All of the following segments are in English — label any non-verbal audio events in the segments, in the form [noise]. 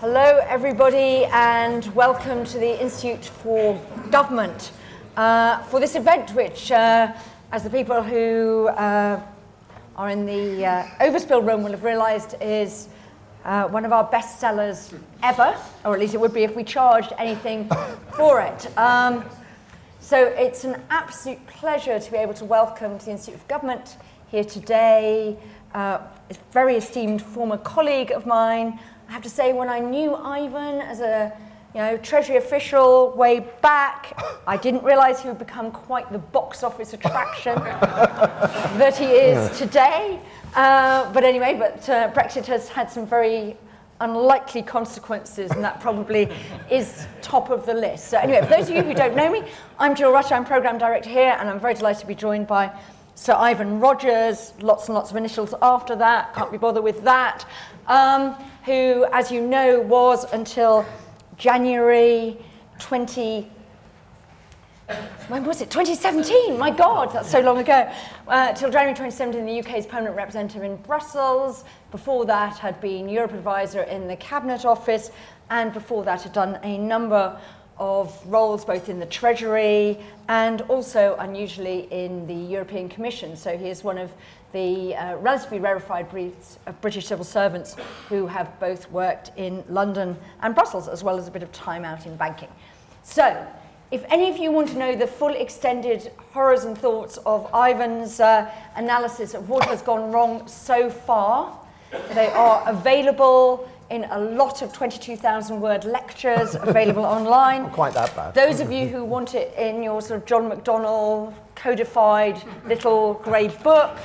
Hello, everybody, and welcome to the Institute for Government uh, for this event, which, uh, as the people who uh, are in the uh, overspill room will have realised, is uh, one of our best sellers ever, or at least it would be if we charged anything [coughs] for it. Um, so it's an absolute pleasure to be able to welcome to the Institute of Government here today uh, a very esteemed former colleague of mine. I have to say, when I knew Ivan as a you know, Treasury official way back, I didn't realise he would become quite the box office attraction [laughs] that he is today. Uh, but anyway, but uh, Brexit has had some very unlikely consequences, and that probably is top of the list. So, anyway, for those of you who don't know me, I'm Jill Rutter, I'm Programme Director here, and I'm very delighted to be joined by Sir Ivan Rogers, lots and lots of initials after that, can't be bothered with that, um, who, as you know, was until January 20. When was it? 2017. My God, that's so long ago. Uh, till January 2017, the UK's permanent representative in Brussels. Before that, had been Europe advisor in the Cabinet Office, and before that, had done a number of roles both in the Treasury and also unusually in the European Commission. So he is one of the uh, relatively rarefied breeds of British civil servants who have both worked in London and Brussels, as well as a bit of time out in banking. So, if any of you want to know the full extended horrors and thoughts of Ivan's uh, analysis of what has gone wrong so far, they are available in a lot of 22,000 word lectures [laughs] available online. Not quite that bad. Those of you who want it in your sort of John McDonnell codified little grey book,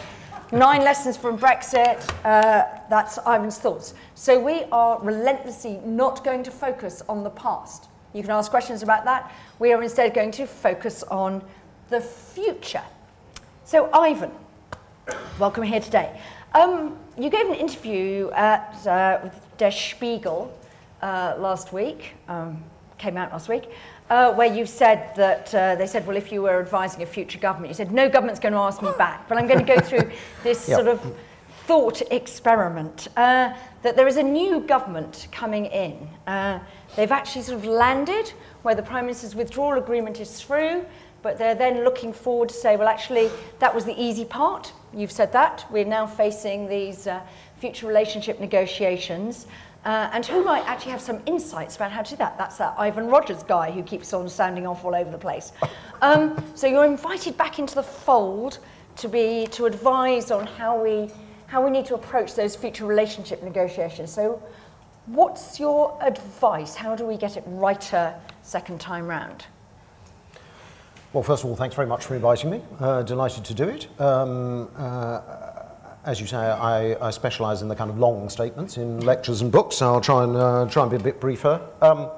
Nine Lessons from Brexit, uh, that's Ivan's thoughts. So we are relentlessly not going to focus on the past. You can ask questions about that. We are instead going to focus on the future. So, Ivan, welcome here today. Um, you gave an interview at uh, Der Spiegel uh, last week, um, came out last week, uh, where you said that uh, they said, well, if you were advising a future government, you said, no government's going to ask me back, but I'm going to go [laughs] through this yep. sort of thought experiment uh, that there is a new government coming in. Uh, they've actually sort of landed where the Prime Minister's withdrawal agreement is through, but they're then looking forward to say, well, actually, that was the easy part. You've said that. We're now facing these uh, future relationship negotiations. Uh, and who might actually have some insights about how to do that? That's that Ivan Rogers guy who keeps on standing off all over the place. [laughs] Um, so you're invited back into the fold to be to advise on how we how we need to approach those future relationship negotiations. So, what's your advice? How do we get it righter second time round? Well, first of all, thanks very much for inviting me. Uh, delighted to do it. Um, uh, as you say, I, I specialise in the kind of long statements in lectures and books, so I'll try and, uh, try and be a bit briefer. Um,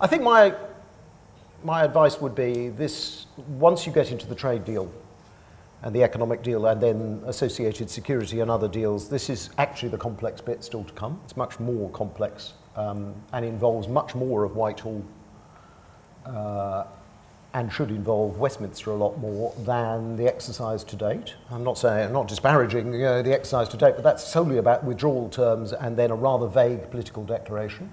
I think my, my advice would be this once you get into the trade deal and the economic deal and then associated security and other deals, this is actually the complex bit still to come. It's much more complex um, and involves much more of Whitehall uh, and should involve Westminster a lot more than the exercise to date. I'm not saying, I'm not disparaging you know, the exercise to date, but that's solely about withdrawal terms and then a rather vague political declaration.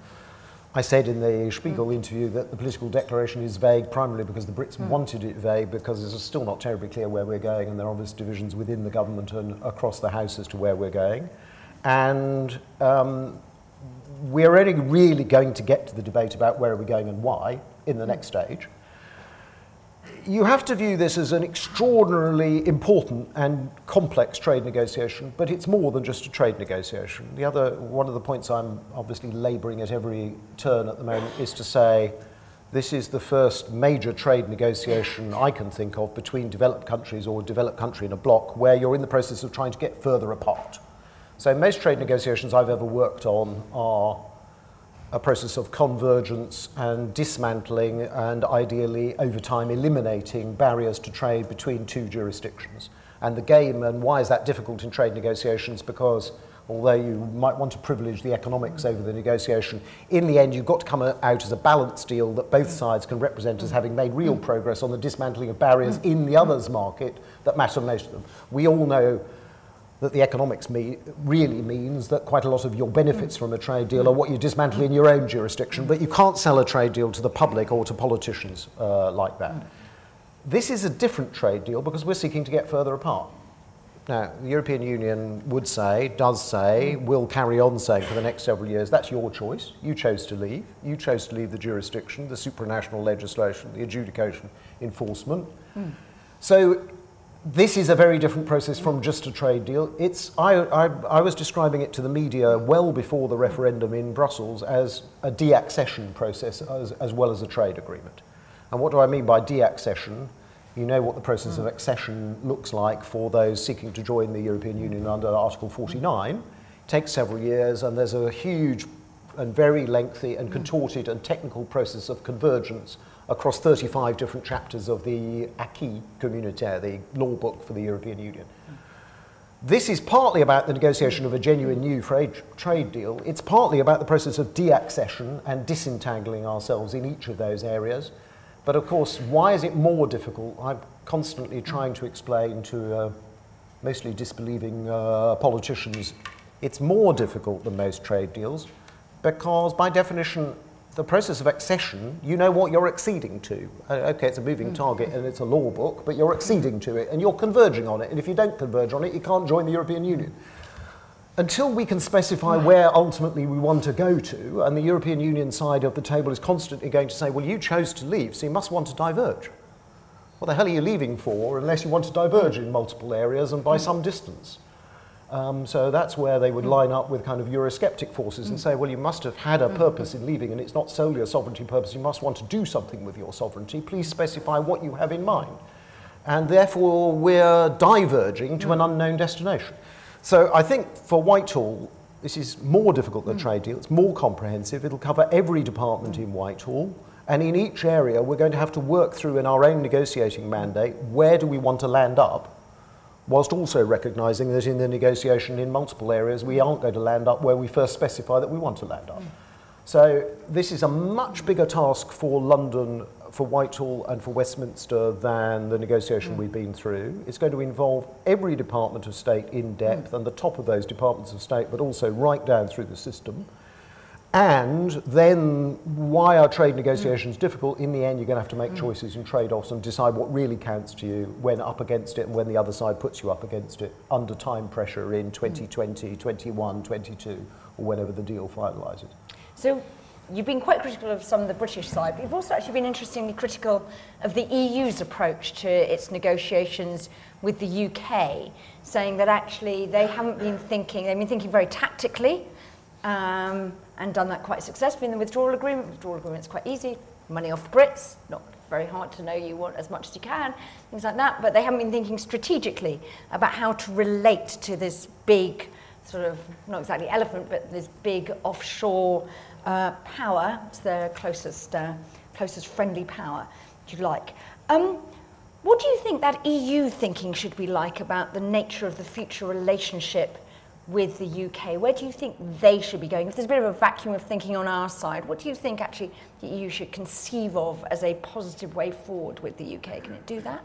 I said in the Spiegel mm. interview that the political declaration is vague primarily because the Brits mm. wanted it vague because it's still not terribly clear where we're going and there are obvious divisions within the government and across the House as to where we're going. And um, we're only really going to get to the debate about where are we going and why in the mm. next stage you have to view this as an extraordinarily important and complex trade negotiation, but it's more than just a trade negotiation. The other, one of the points I'm obviously labouring at every turn at the moment is to say this is the first major trade negotiation I can think of between developed countries or a developed country in a bloc where you're in the process of trying to get further apart. So most trade negotiations I've ever worked on are a process of convergence and dismantling and ideally over time eliminating barriers to trade between two jurisdictions. And the game, and why is that difficult in trade negotiations? Because although you might want to privilege the economics over the negotiation, in the end you've got to come out as a balanced deal that both sides can represent as having made real progress on the dismantling of barriers in the other's market that matter most to them. We all know that the economics me- really means that quite a lot of your benefits from a trade deal are what you dismantle in your own jurisdiction, but you can't sell a trade deal to the public or to politicians uh, like that. This is a different trade deal because we're seeking to get further apart. Now, the European Union would say, does say, will carry on saying for the next several years, that's your choice. You chose to leave. You chose to leave the jurisdiction, the supranational legislation, the adjudication, enforcement. Mm. So this is a very different process from just a trade deal. It's, I, I, I, was describing it to the media well before the referendum in Brussels as a deaccession process as, as well as a trade agreement. And what do I mean by deaccession? You know what the process of accession looks like for those seeking to join the European Union under Article 49. It takes several years, and there's a huge and very lengthy and contorted and technical process of convergence across 35 different chapters of the acquis communautaire, the law book for the European Union. This is partly about the negotiation of a genuine new trade deal. It's partly about the process of deaccession and disentangling ourselves in each of those areas. But of course, why is it more difficult? I'm constantly trying to explain to uh, mostly disbelieving uh, politicians it's more difficult than most trade deals because, by definition, the process of accession, you know what you're acceding to. Uh, okay, it's a moving mm. target and it's a law book, but you're acceding to it and you're converging on it. And if you don't converge on it, you can't join the European Union until we can specify mm. where ultimately we want to go to, and the European Union side of the table is constantly going to say, well, you chose to leave, so you must want to diverge. What the hell are you leaving for unless you want to diverge in multiple areas and by mm. some distance? Um, so that's where they would mm. line up with kind of Eurosceptic forces and mm. say, well, you must have had a mm. purpose in leaving, and it's not solely a sovereignty purpose. You must want to do something with your sovereignty. Please specify what you have in mind. And therefore, we're diverging to an unknown destination. So I think for Whitehall, this is more difficult than a trade deal. It's more comprehensive. It'll cover every department in Whitehall. And in each area, we're going to have to work through in our own negotiating mandate where do we want to land up, whilst also recognising that in the negotiation in multiple areas, we aren't going to land up where we first specify that we want to land up. So this is a much bigger task for London for Whitehall and for Westminster than the negotiation mm. we've been through. It's going to involve every Department of State in depth mm. and the top of those Departments of State, but also right down through the system. And then, why are trade negotiations difficult? In the end, you're going to have to make choices and trade offs and decide what really counts to you when up against it and when the other side puts you up against it under time pressure in 2020, mm. 21, 22, or whenever the deal finalises. So, you've been quite critical of some of the British side, but you've also actually been interestingly critical of the EU's approach to its negotiations with the UK, saying that actually they haven't been thinking, they've been thinking very tactically um, and done that quite successfully in the withdrawal agreement. Withdrawal agreement's quite easy, money off Brits, not very hard to know you want as much as you can, things like that, but they haven't been thinking strategically about how to relate to this big, sort of, not exactly elephant, but this big offshore uh, power, it's their closest, uh, closest friendly power, if you like. Um, what do you think that EU thinking should be like about the nature of the future relationship with the UK? Where do you think they should be going? If there's a bit of a vacuum of thinking on our side, what do you think actually the EU should conceive of as a positive way forward with the UK? Can it do that?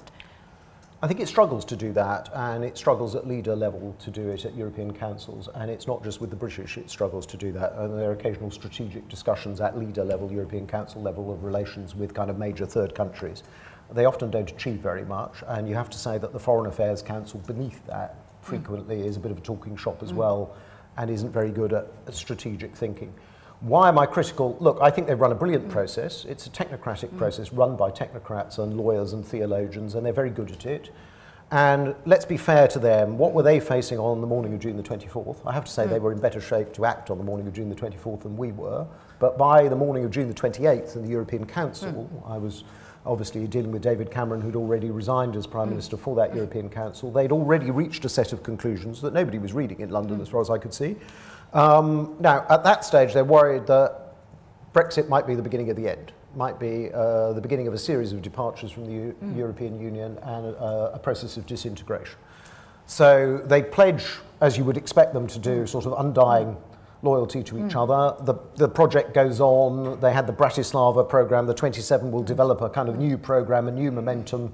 I think it struggles to do that, and it struggles at leader level to do it at European councils. And it's not just with the British, it struggles to do that. And there are occasional strategic discussions at leader level, European Council level, of relations with kind of major third countries. They often don't achieve very much, and you have to say that the Foreign Affairs Council beneath that frequently mm. is a bit of a talking shop as mm. well and isn't very good at strategic thinking. Why am I critical? Look, I think they've run a brilliant mm. process. It's a technocratic mm. process run by technocrats and lawyers and theologians, and they're very good at it. And let's be fair to them, what were they facing on the morning of June the 24th? I have to say mm. they were in better shape to act on the morning of June the 24th than we were. But by the morning of June the 28th in the European Council, mm. I was obviously dealing with David Cameron, who'd already resigned as Prime mm. Minister for that European Council. They'd already reached a set of conclusions that nobody was reading in London, mm. as far as I could see. Um, now, at that stage, they're worried that Brexit might be the beginning of the end, might be uh, the beginning of a series of departures from the U- mm. European Union and a, a, process of disintegration. So they pledge, as you would expect them to do, mm. sort of undying loyalty to each mm. other. The, the project goes on. They had the Bratislava program. The 27 will develop a kind of new program, a new momentum.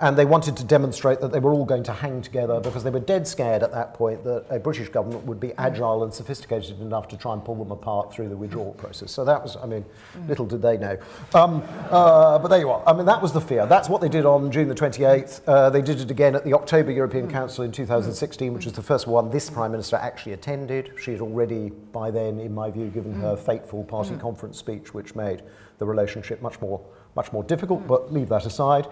And they wanted to demonstrate that they were all going to hang together because they were dead scared at that point that a British government would be agile and sophisticated enough to try and pull them apart through the withdrawal process. So that was, I mean, little did they know. Um, uh, but there you are. I mean, that was the fear. That's what they did on June the 28th. Uh, they did it again at the October European Council in 2016, which was the first one this Prime Minister actually attended. She had already, by then, in my view, given her fateful party conference speech, which made the relationship much more, much more difficult, but leave that aside.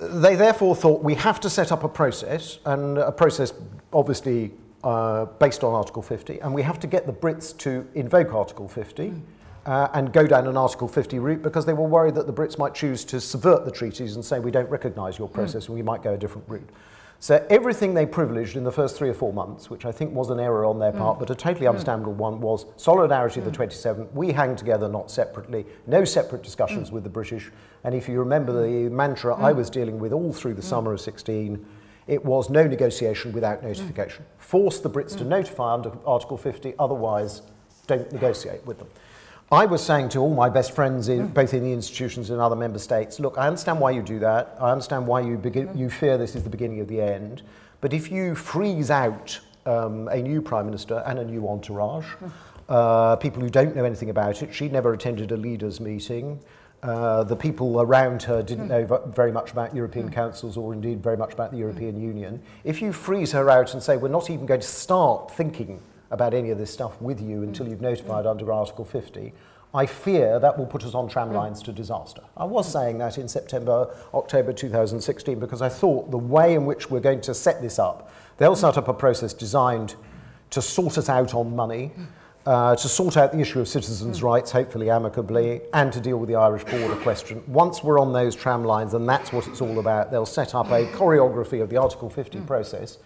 They therefore thought we have to set up a process, and a process obviously uh, based on Article 50, and we have to get the Brits to invoke Article 50 hmm. uh, and go down an Article 50 route because they were worried that the Brits might choose to subvert the treaties and say we don't recognise your hmm. process mm. and we might go a different route. So everything they privileged in the first three or four months, which I think was an error on their part, mm. but a totally mm. understandable one, was solidarity of the mm. 27. We hang together, not separately. No separate discussions with the British. And if you remember the mantra I was dealing with all through the summer of 16, it was no negotiation without notification. Force the Brits to notify under Article 50, otherwise don't negotiate with them. I was saying to all my best friends, in, both in the institutions and other member states, look, I understand why you do that. I understand why you, begin, you fear this is the beginning of the end. But if you freeze out um, a new prime minister and a new entourage, uh, people who don't know anything about it, she never attended a leaders' meeting. Uh, the people around her didn't know v- very much about European councils or indeed very much about the European Union. If you freeze her out and say, we're not even going to start thinking about any of this stuff with you until mm. you've notified under Article 50, I fear that will put us on tram mm. lines to disaster. I was saying that in September, October 2016 because I thought the way in which we're going to set this up, they'll set up a process designed to sort us out on money, mm. uh, to sort out the issue of citizens' rights, hopefully amicably, and to deal with the Irish border question. Once we're on those tram lines, and that's what it's all about, they'll set up a choreography of the Article 50 process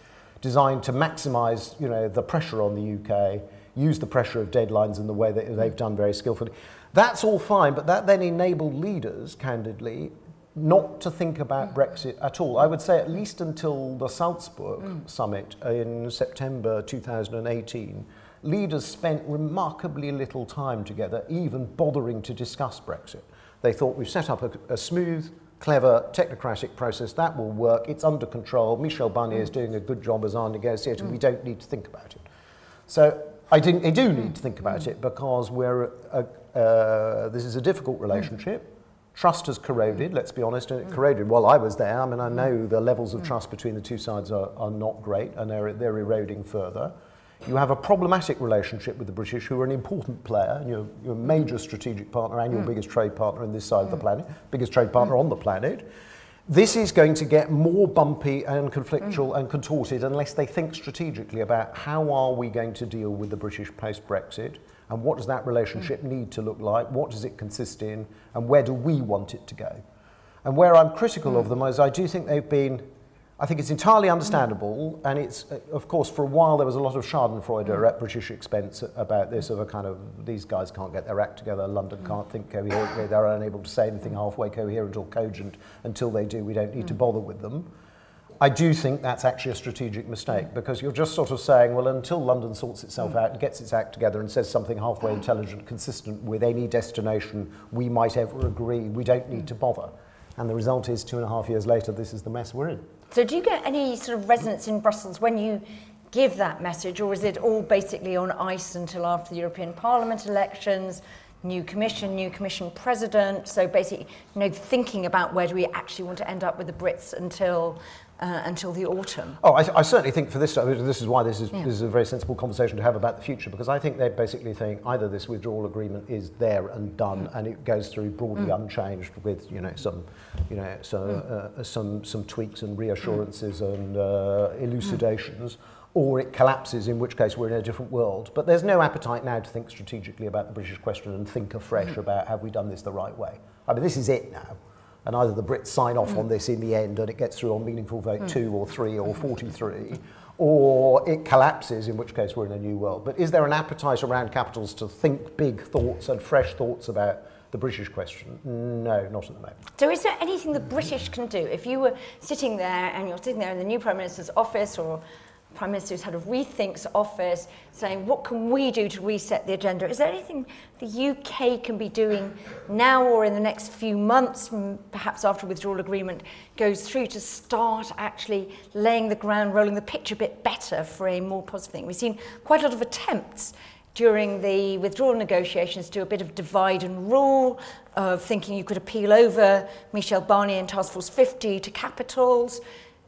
designed to maximise you know, the pressure on the UK, use the pressure of deadlines in the way that they've done very skillfully. That's all fine, but that then enabled leaders, candidly, not to think about Brexit at all. I would say at least until the Salzburg mm. summit in September 2018, leaders spent remarkably little time together, even bothering to discuss Brexit. They thought we've set up a, a smooth, clever, technocratic process that will work. It's under control. Michel Barnier is doing a good job as our negotiator. We don't need to think about it. So I they do need to think about it because we're a, uh, this is a difficult relationship. Trust has corroded, let's be honest, and it corroded while I was there. I mean, I know the levels of trust between the two sides are, are not great and they're, they're eroding further. You have a problematic relationship with the British, who are an important player, and you're, you're a major strategic partner and your hmm. biggest trade partner on this side of the hmm. planet, biggest trade partner hmm. on the planet. This is going to get more bumpy and conflictual and contorted unless they think strategically about how are we going to deal with the British post-Brexit and what does that relationship need to look like, what does it consist in, and where do we want it to go. And where I'm critical of them is I do think they've been, I think it's entirely understandable, and it's, uh, of course, for a while there was a lot of schadenfreude at mm. British expense about this, of a kind of, these guys can't get their act together, London mm. can't think coherently, they're unable to say anything halfway coherent or cogent until they do, we don't need to mm. bother with them. I do think that's actually a strategic mistake because you're just sort of saying, well, until London sorts itself out and gets its act together and says something halfway intelligent, consistent with any destination we might ever agree, we don't need to bother. And the result is two and a half years later, this is the mess we're in. So, do you get any sort of resonance in Brussels when you give that message, or is it all basically on ice until after the European Parliament elections? New commission, new commission president. So basically, you know, thinking about where do we actually want to end up with the Brits until uh, until the autumn. Oh, I, I certainly think for this, this is why this is, yeah. this is a very sensible conversation to have about the future, because I think they're basically saying either this withdrawal agreement is there and done, mm. and it goes through broadly mm. unchanged with you know some, you know so, mm. Uh, uh, some some tweaks and reassurances mm. and uh, elucidations. Mm. Or it collapses, in which case we're in a different world. But there's no appetite now to think strategically about the British question and think afresh mm. about have we done this the right way. I mean, this is it now. And either the Brits sign off mm. on this in the end and it gets through on meaningful vote mm. 2 or 3 or 43, or it collapses, in which case we're in a new world. But is there an appetite around capitals to think big thoughts and fresh thoughts about the British question? No, not at the moment. So, is there anything the British can do? If you were sitting there and you're sitting there in the new Prime Minister's office or Prime Minister's had a rethinks office saying, what can we do to reset the agenda? Is there anything the UK can be doing now or in the next few months, perhaps after withdrawal agreement goes through, to start actually laying the ground, rolling the pitch a bit better for a more positive thing? We've seen quite a lot of attempts during the withdrawal negotiations do a bit of divide and rule, of thinking you could appeal over Michel Barnier and Task Force 50 to capitals.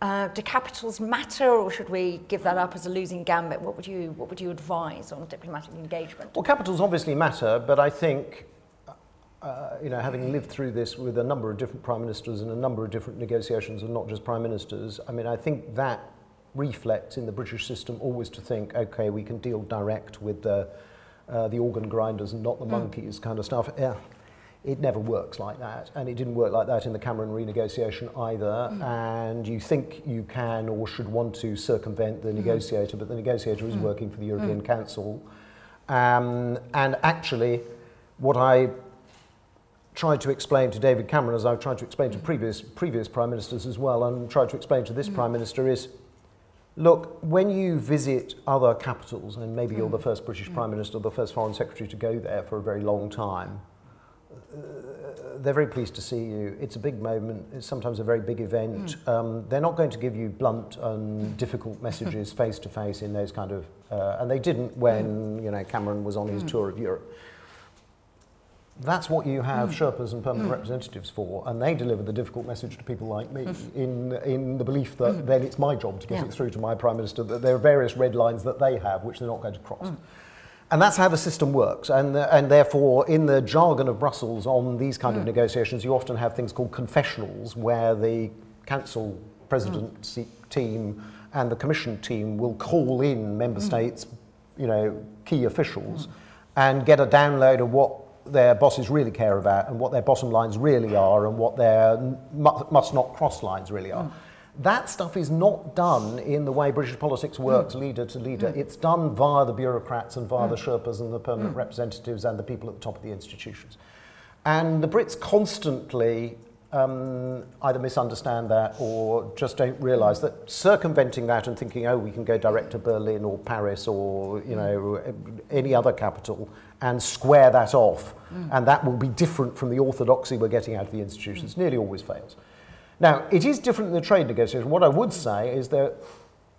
Uh, do capitals matter, or should we give that up as a losing gambit? What would you What would you advise on diplomatic engagement? Well, capitals obviously matter, but I think. Uh, you know, having lived through this with a number of different prime ministers and a number of different negotiations, and not just prime ministers, I mean, I think that reflects in the British system always to think, okay, we can deal direct with the, uh, the organ grinders and not the mm. monkeys kind of stuff. Yeah, it never works like that, and it didn't work like that in the Cameron renegotiation either. Mm. And you think you can or should want to circumvent the mm. negotiator, but the negotiator is mm. working for the European mm. Council. Um, and actually, what I tried to explain to David Cameron, as I've tried to explain to previous previous prime ministers as well, and tried to explain to this mm. prime minister, is Look, when you visit other capitals, and maybe mm. you're the first British mm. Prime Minister, or the first Foreign Secretary to go there for a very long time, they're very pleased to see you. It's a big moment. It's sometimes a very big event. Mm. Um, they're not going to give you blunt and difficult messages face to face in those kind of, uh, and they didn't when mm. you know Cameron was on his mm. tour of Europe. That's what you have mm. Sherpas and permanent mm. representatives for, and they deliver the difficult message to people like me mm. in, in the belief that mm. then it's my job to get yeah. it through to my Prime Minister that there are various red lines that they have which they're not going to cross. Mm. And that's how the system works. And, uh, and therefore, in the jargon of Brussels on these kind of mm. negotiations, you often have things called confessionals, where the council presidency mm. team and the commission team will call in member mm. states, you know, key officials, mm. and get a download of what their bosses really care about and what their bottom lines really are and what their must not cross lines really are. That stuff is not done in the way British politics works, mm. leader to leader. Mm. It's done via the bureaucrats and via mm. the Sherpas and the permanent mm. representatives and the people at the top of the institutions. And the Brits constantly um, either misunderstand that or just don't realise that circumventing that and thinking, oh, we can go direct to Berlin or Paris or you know any other capital and square that off, mm. and that will be different from the orthodoxy we're getting out of the institutions, nearly always fails. Now, it is different in the trade negotiation. What I would say is that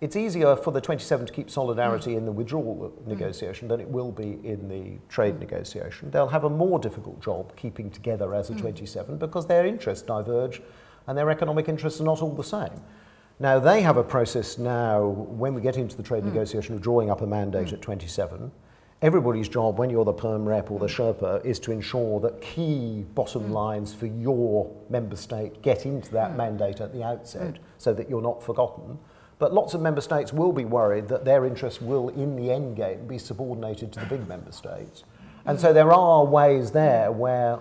it's easier for the 27 to keep solidarity mm. in the withdrawal mm. negotiation than it will be in the trade mm. negotiation. They'll have a more difficult job keeping together as a mm. 27 because their interests diverge and their economic interests are not all the same. Now, they have a process now, when we get into the trade mm. negotiation, of drawing up a mandate mm. at 27 everybody's job when you're the perm rep or the Sherpa is to ensure that key bottom mm. lines for your member state get into that mm. mandate at the outset mm. so that you're not forgotten. But lots of member states will be worried that their interests will, in the end game, be subordinated to the big member states. And so there are ways there where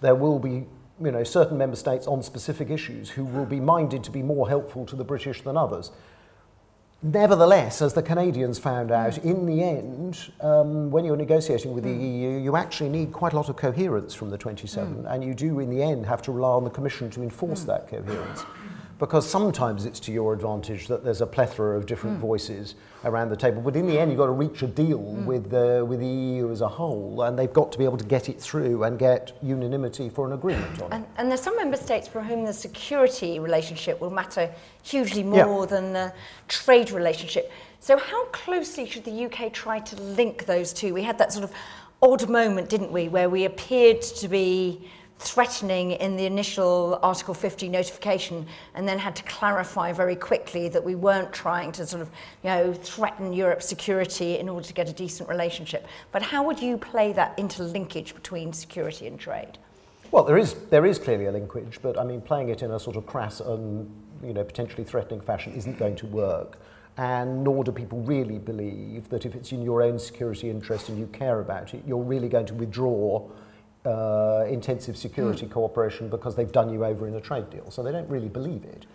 there will be you know, certain member states on specific issues who will be minded to be more helpful to the British than others. Nevertheless, as the Canadians found out, in the end, um, when you're negotiating with the mm. EU, you actually need quite a lot of coherence from the 27, mm. and you do, in the end, have to rely on the Commission to enforce mm. that coherence because sometimes it's to your advantage that there's a plethora of different mm. voices around the table. But in the end, you've got to reach a deal mm. with, the, with the EU as a whole, and they've got to be able to get it through and get unanimity for an agreement on and, it. And there's some member states for whom the security relationship will matter hugely more yeah. than the trade relationship. So, how closely should the UK try to link those two? We had that sort of odd moment, didn't we, where we appeared to be threatening in the initial Article 50 notification and then had to clarify very quickly that we weren't trying to sort of, you know, threaten Europe's security in order to get a decent relationship. But how would you play that interlinkage between security and trade? Well, there is, there is clearly a linkage, but I mean, playing it in a sort of crass and, you know, potentially threatening fashion isn't going to work. And nor do people really believe that if it's in your own security interest and you care about it, you're really going to withdraw uh, intensive security mm. cooperation because they've done you over in a trade deal. So they don't really believe it.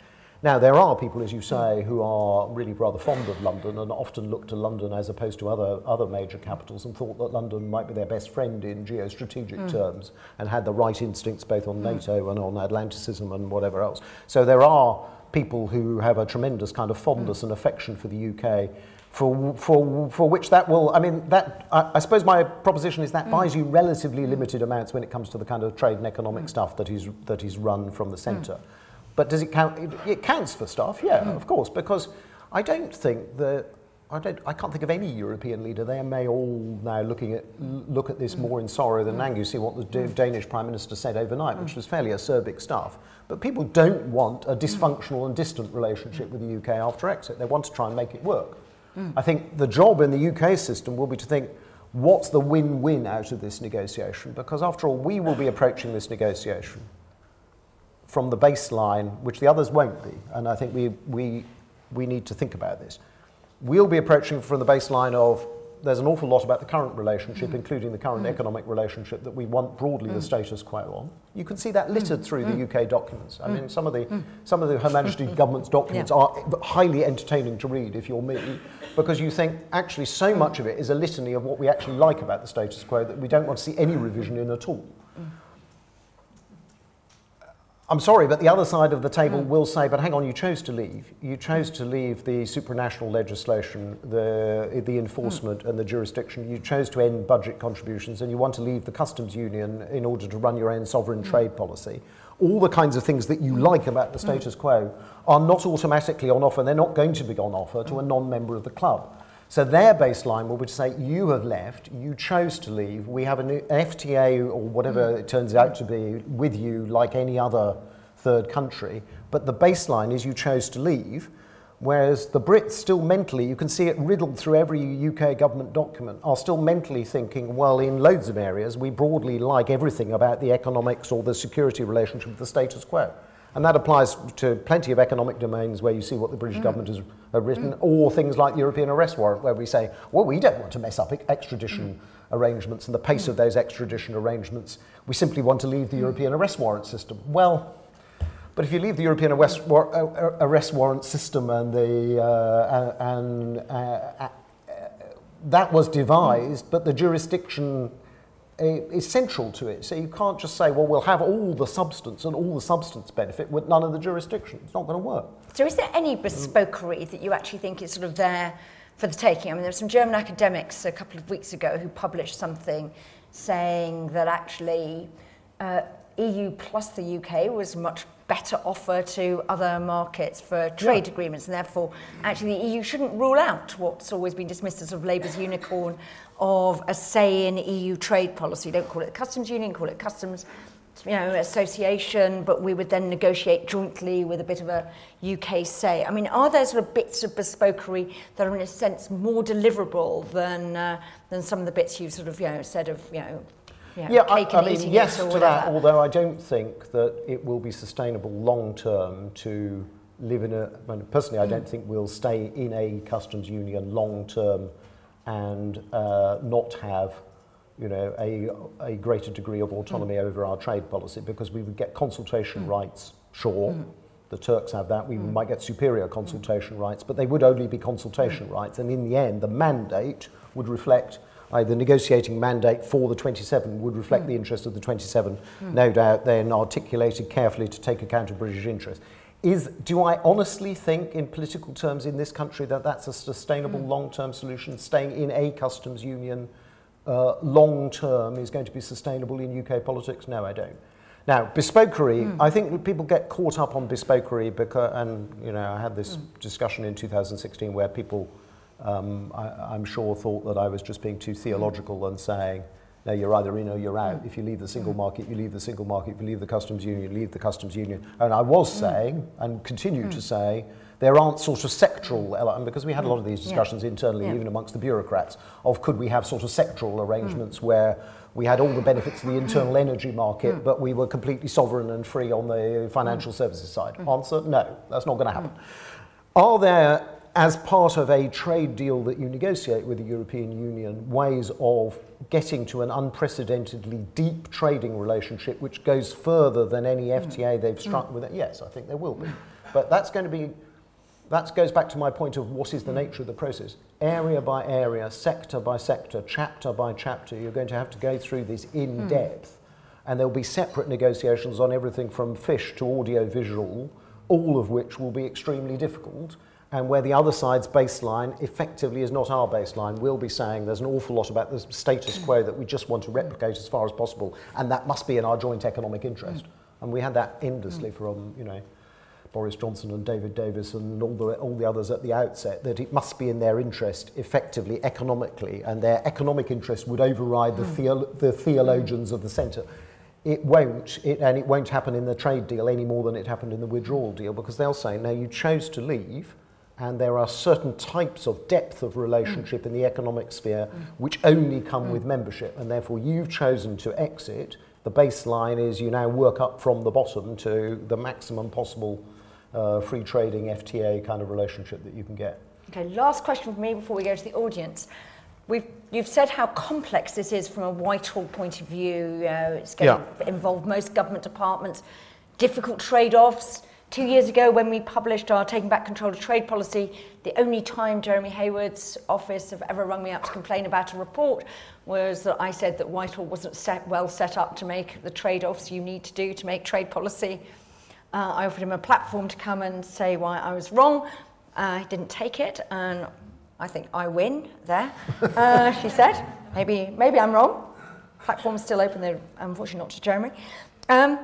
Now, there are people, as you say, who are really rather fond of London and often look to London as opposed to other, other major capitals and thought that London might be their best friend in geostrategic mm. terms and had the right instincts both on mm. NATO and on Atlanticism and whatever else. So there are people who have a tremendous kind of fondness mm. and affection for the UK for, for, for which that will, I mean, that, I, I suppose my proposition is that mm. buys you relatively limited amounts when it comes to the kind of trade and economic mm. stuff that is, that is run from the centre. Mm. But does it count? It, it, counts for stuff, yeah, mm. of course, because I don't think that, I, don't, I can't think of any European leader. They may all now looking at, look at this mm. more in sorrow than mm. anger. You see what the. Danish Prime Minister said overnight, which was fairly acerbic stuff. But people don't want a dysfunctional and distant relationship with the UK after exit. They want to try and make it work. Mm. I think the job in the UK system will be to think what's the win win out of this negotiation? Because after all, we will be approaching this negotiation from the baseline, which the others won't be. And I think we, we, we need to think about this. We'll be approaching from the baseline of there's an awful lot about the current relationship, mm. including the current mm. economic relationship that we want broadly mm. the status quo on. You can see that littered mm. through the mm. UK documents. I mm. mean, some of the some of the Her Majesty government's documents yeah. are highly entertaining to read if you're me, because you think actually so much of it is a litany of what we actually like about the status quo that we don't want to see any revision in at all. I'm sorry, but the other side of the table mm. will say, but hang on, you chose to leave. You chose to leave the supranational legislation, the, the enforcement, mm. and the jurisdiction. You chose to end budget contributions, and you want to leave the customs union in order to run your own sovereign mm. trade policy. All the kinds of things that you like about the mm. status quo are not automatically on offer, they're not going to be on offer to a non member of the club. So their baseline will be to say, you have left, you chose to leave, we have an FTA or whatever mm. it turns out to be with you like any other third country, but the baseline is you chose to leave, whereas the Brits still mentally, you can see it riddled through every UK government document, are still mentally thinking, well, in loads of areas, we broadly like everything about the economics or the security relationship with the status quo. And that applies to plenty of economic domains where you see what the British mm. government has written, mm. or things like the European arrest warrant, where we say, well, we don't want to mess up extradition mm. arrangements and the pace of mm. those extradition arrangements. We simply want to leave the mm. European arrest warrant system. Well, but if you leave the European arrest, war- uh, uh, arrest warrant system and the uh, and uh, uh, that was devised, but the jurisdiction is central to it. So you can't just say, well, we'll have all the substance and all the substance benefit with none of the jurisdiction. It's not going to work. So is there any bespokery that you actually think is sort of there for the taking? I mean, there were some German academics a couple of weeks ago who published something saying that actually uh, EU plus the UK was much better offer to other markets for trade agreements, and therefore, actually, the EU shouldn't rule out what's always been dismissed as sort of Labour's unicorn of a say in EU trade policy. Don't call it customs union, call it customs you know, association, but we would then negotiate jointly with a bit of a UK say. I mean, are there sort of bits of bespokery that are in a sense more deliverable than, uh, than some of the bits you've sort of, you know, said of, you know, yeah, yeah I, I mean, yes to that, although I don't think that it will be sustainable long term to live in a, personally, I don't mm. think we'll stay in a customs union long term and uh, not have you know, a, a greater degree of autonomy mm. over our trade policy because we would get consultation mm. rights, sure. Mm. The Turks have that. We mm. might get superior consultation rights, but they would only be consultation mm. rights. And in the end, the mandate would reflect uh, the negotiating mandate for the 27 would reflect mm. the interests of the 27, mm. no doubt, then articulated carefully to take account of British interests. Is, do I honestly think, in political terms in this country, that that's a sustainable mm. long term solution? Staying in a customs union uh, long term is going to be sustainable in UK politics? No, I don't. Now, bespokery, mm. I think people get caught up on bespokery because, and you know, I had this mm. discussion in 2016 where people um, I, am sure thought that I was just being too theological and saying, no, you're either in or you're out. If you leave the single market, you leave the single market. If you leave the customs union, you leave the customs union. And I was mm. saying, and continue to mm. say, there aren't sort of sectoral elements, because we had a lot of these discussions yeah. internally, yeah. even amongst the bureaucrats, of could we have sort of sectoral arrangements mm. where we had all the benefits of the internal energy market, mm. but we were completely sovereign and free on the financial mm. services side? Mm. Answer, no, that's not going to happen. Are there as part of a trade deal that you negotiate with the European Union, ways of getting to an unprecedentedly deep trading relationship which goes further than any mm. FTA they've struck mm. with it? Yes, I think there will be. But that's going to be, that goes back to my point of what is the nature of the process. Area by area, sector by sector, chapter by chapter, you're going to have to go through this in depth. And there'll be separate negotiations on everything from fish to audio visual all of which will be extremely difficult and where the other side's baseline effectively is not our baseline. We'll be saying there's an awful lot about the status quo that we just want to replicate as far as possible, and that must be in our joint economic interest. And we had that endlessly from, you know, Boris Johnson and David Davis and all the, all the others at the outset, that it must be in their interest, effectively, economically, and their economic interest would override the, theo- the theologians of the centre. It won't, it, and it won't happen in the trade deal any more than it happened in the withdrawal deal, because they'll say, no, you chose to leave, and there are certain types of depth of relationship in the economic sphere which only come with membership, and therefore you've chosen to exit. The baseline is you now work up from the bottom to the maximum possible uh, free trading FTA kind of relationship that you can get. Okay, last question for me before we go to the audience. We've, you've said how complex this is from a Whitehall point of view. You know, it's going to involve most government departments, difficult trade offs. Two years ago, when we published our Taking Back Control of Trade policy, the only time Jeremy Heywood's office have ever rung me up to complain about a report was that I said that Whitehall wasn't set, well set up to make the trade offs you need to do to make trade policy. Uh, I offered him a platform to come and say why I was wrong. Uh, he didn't take it, and I think I win there. Uh, [laughs] she said, maybe, maybe I'm wrong. Platform's still open, though, unfortunately not to Jeremy. Um,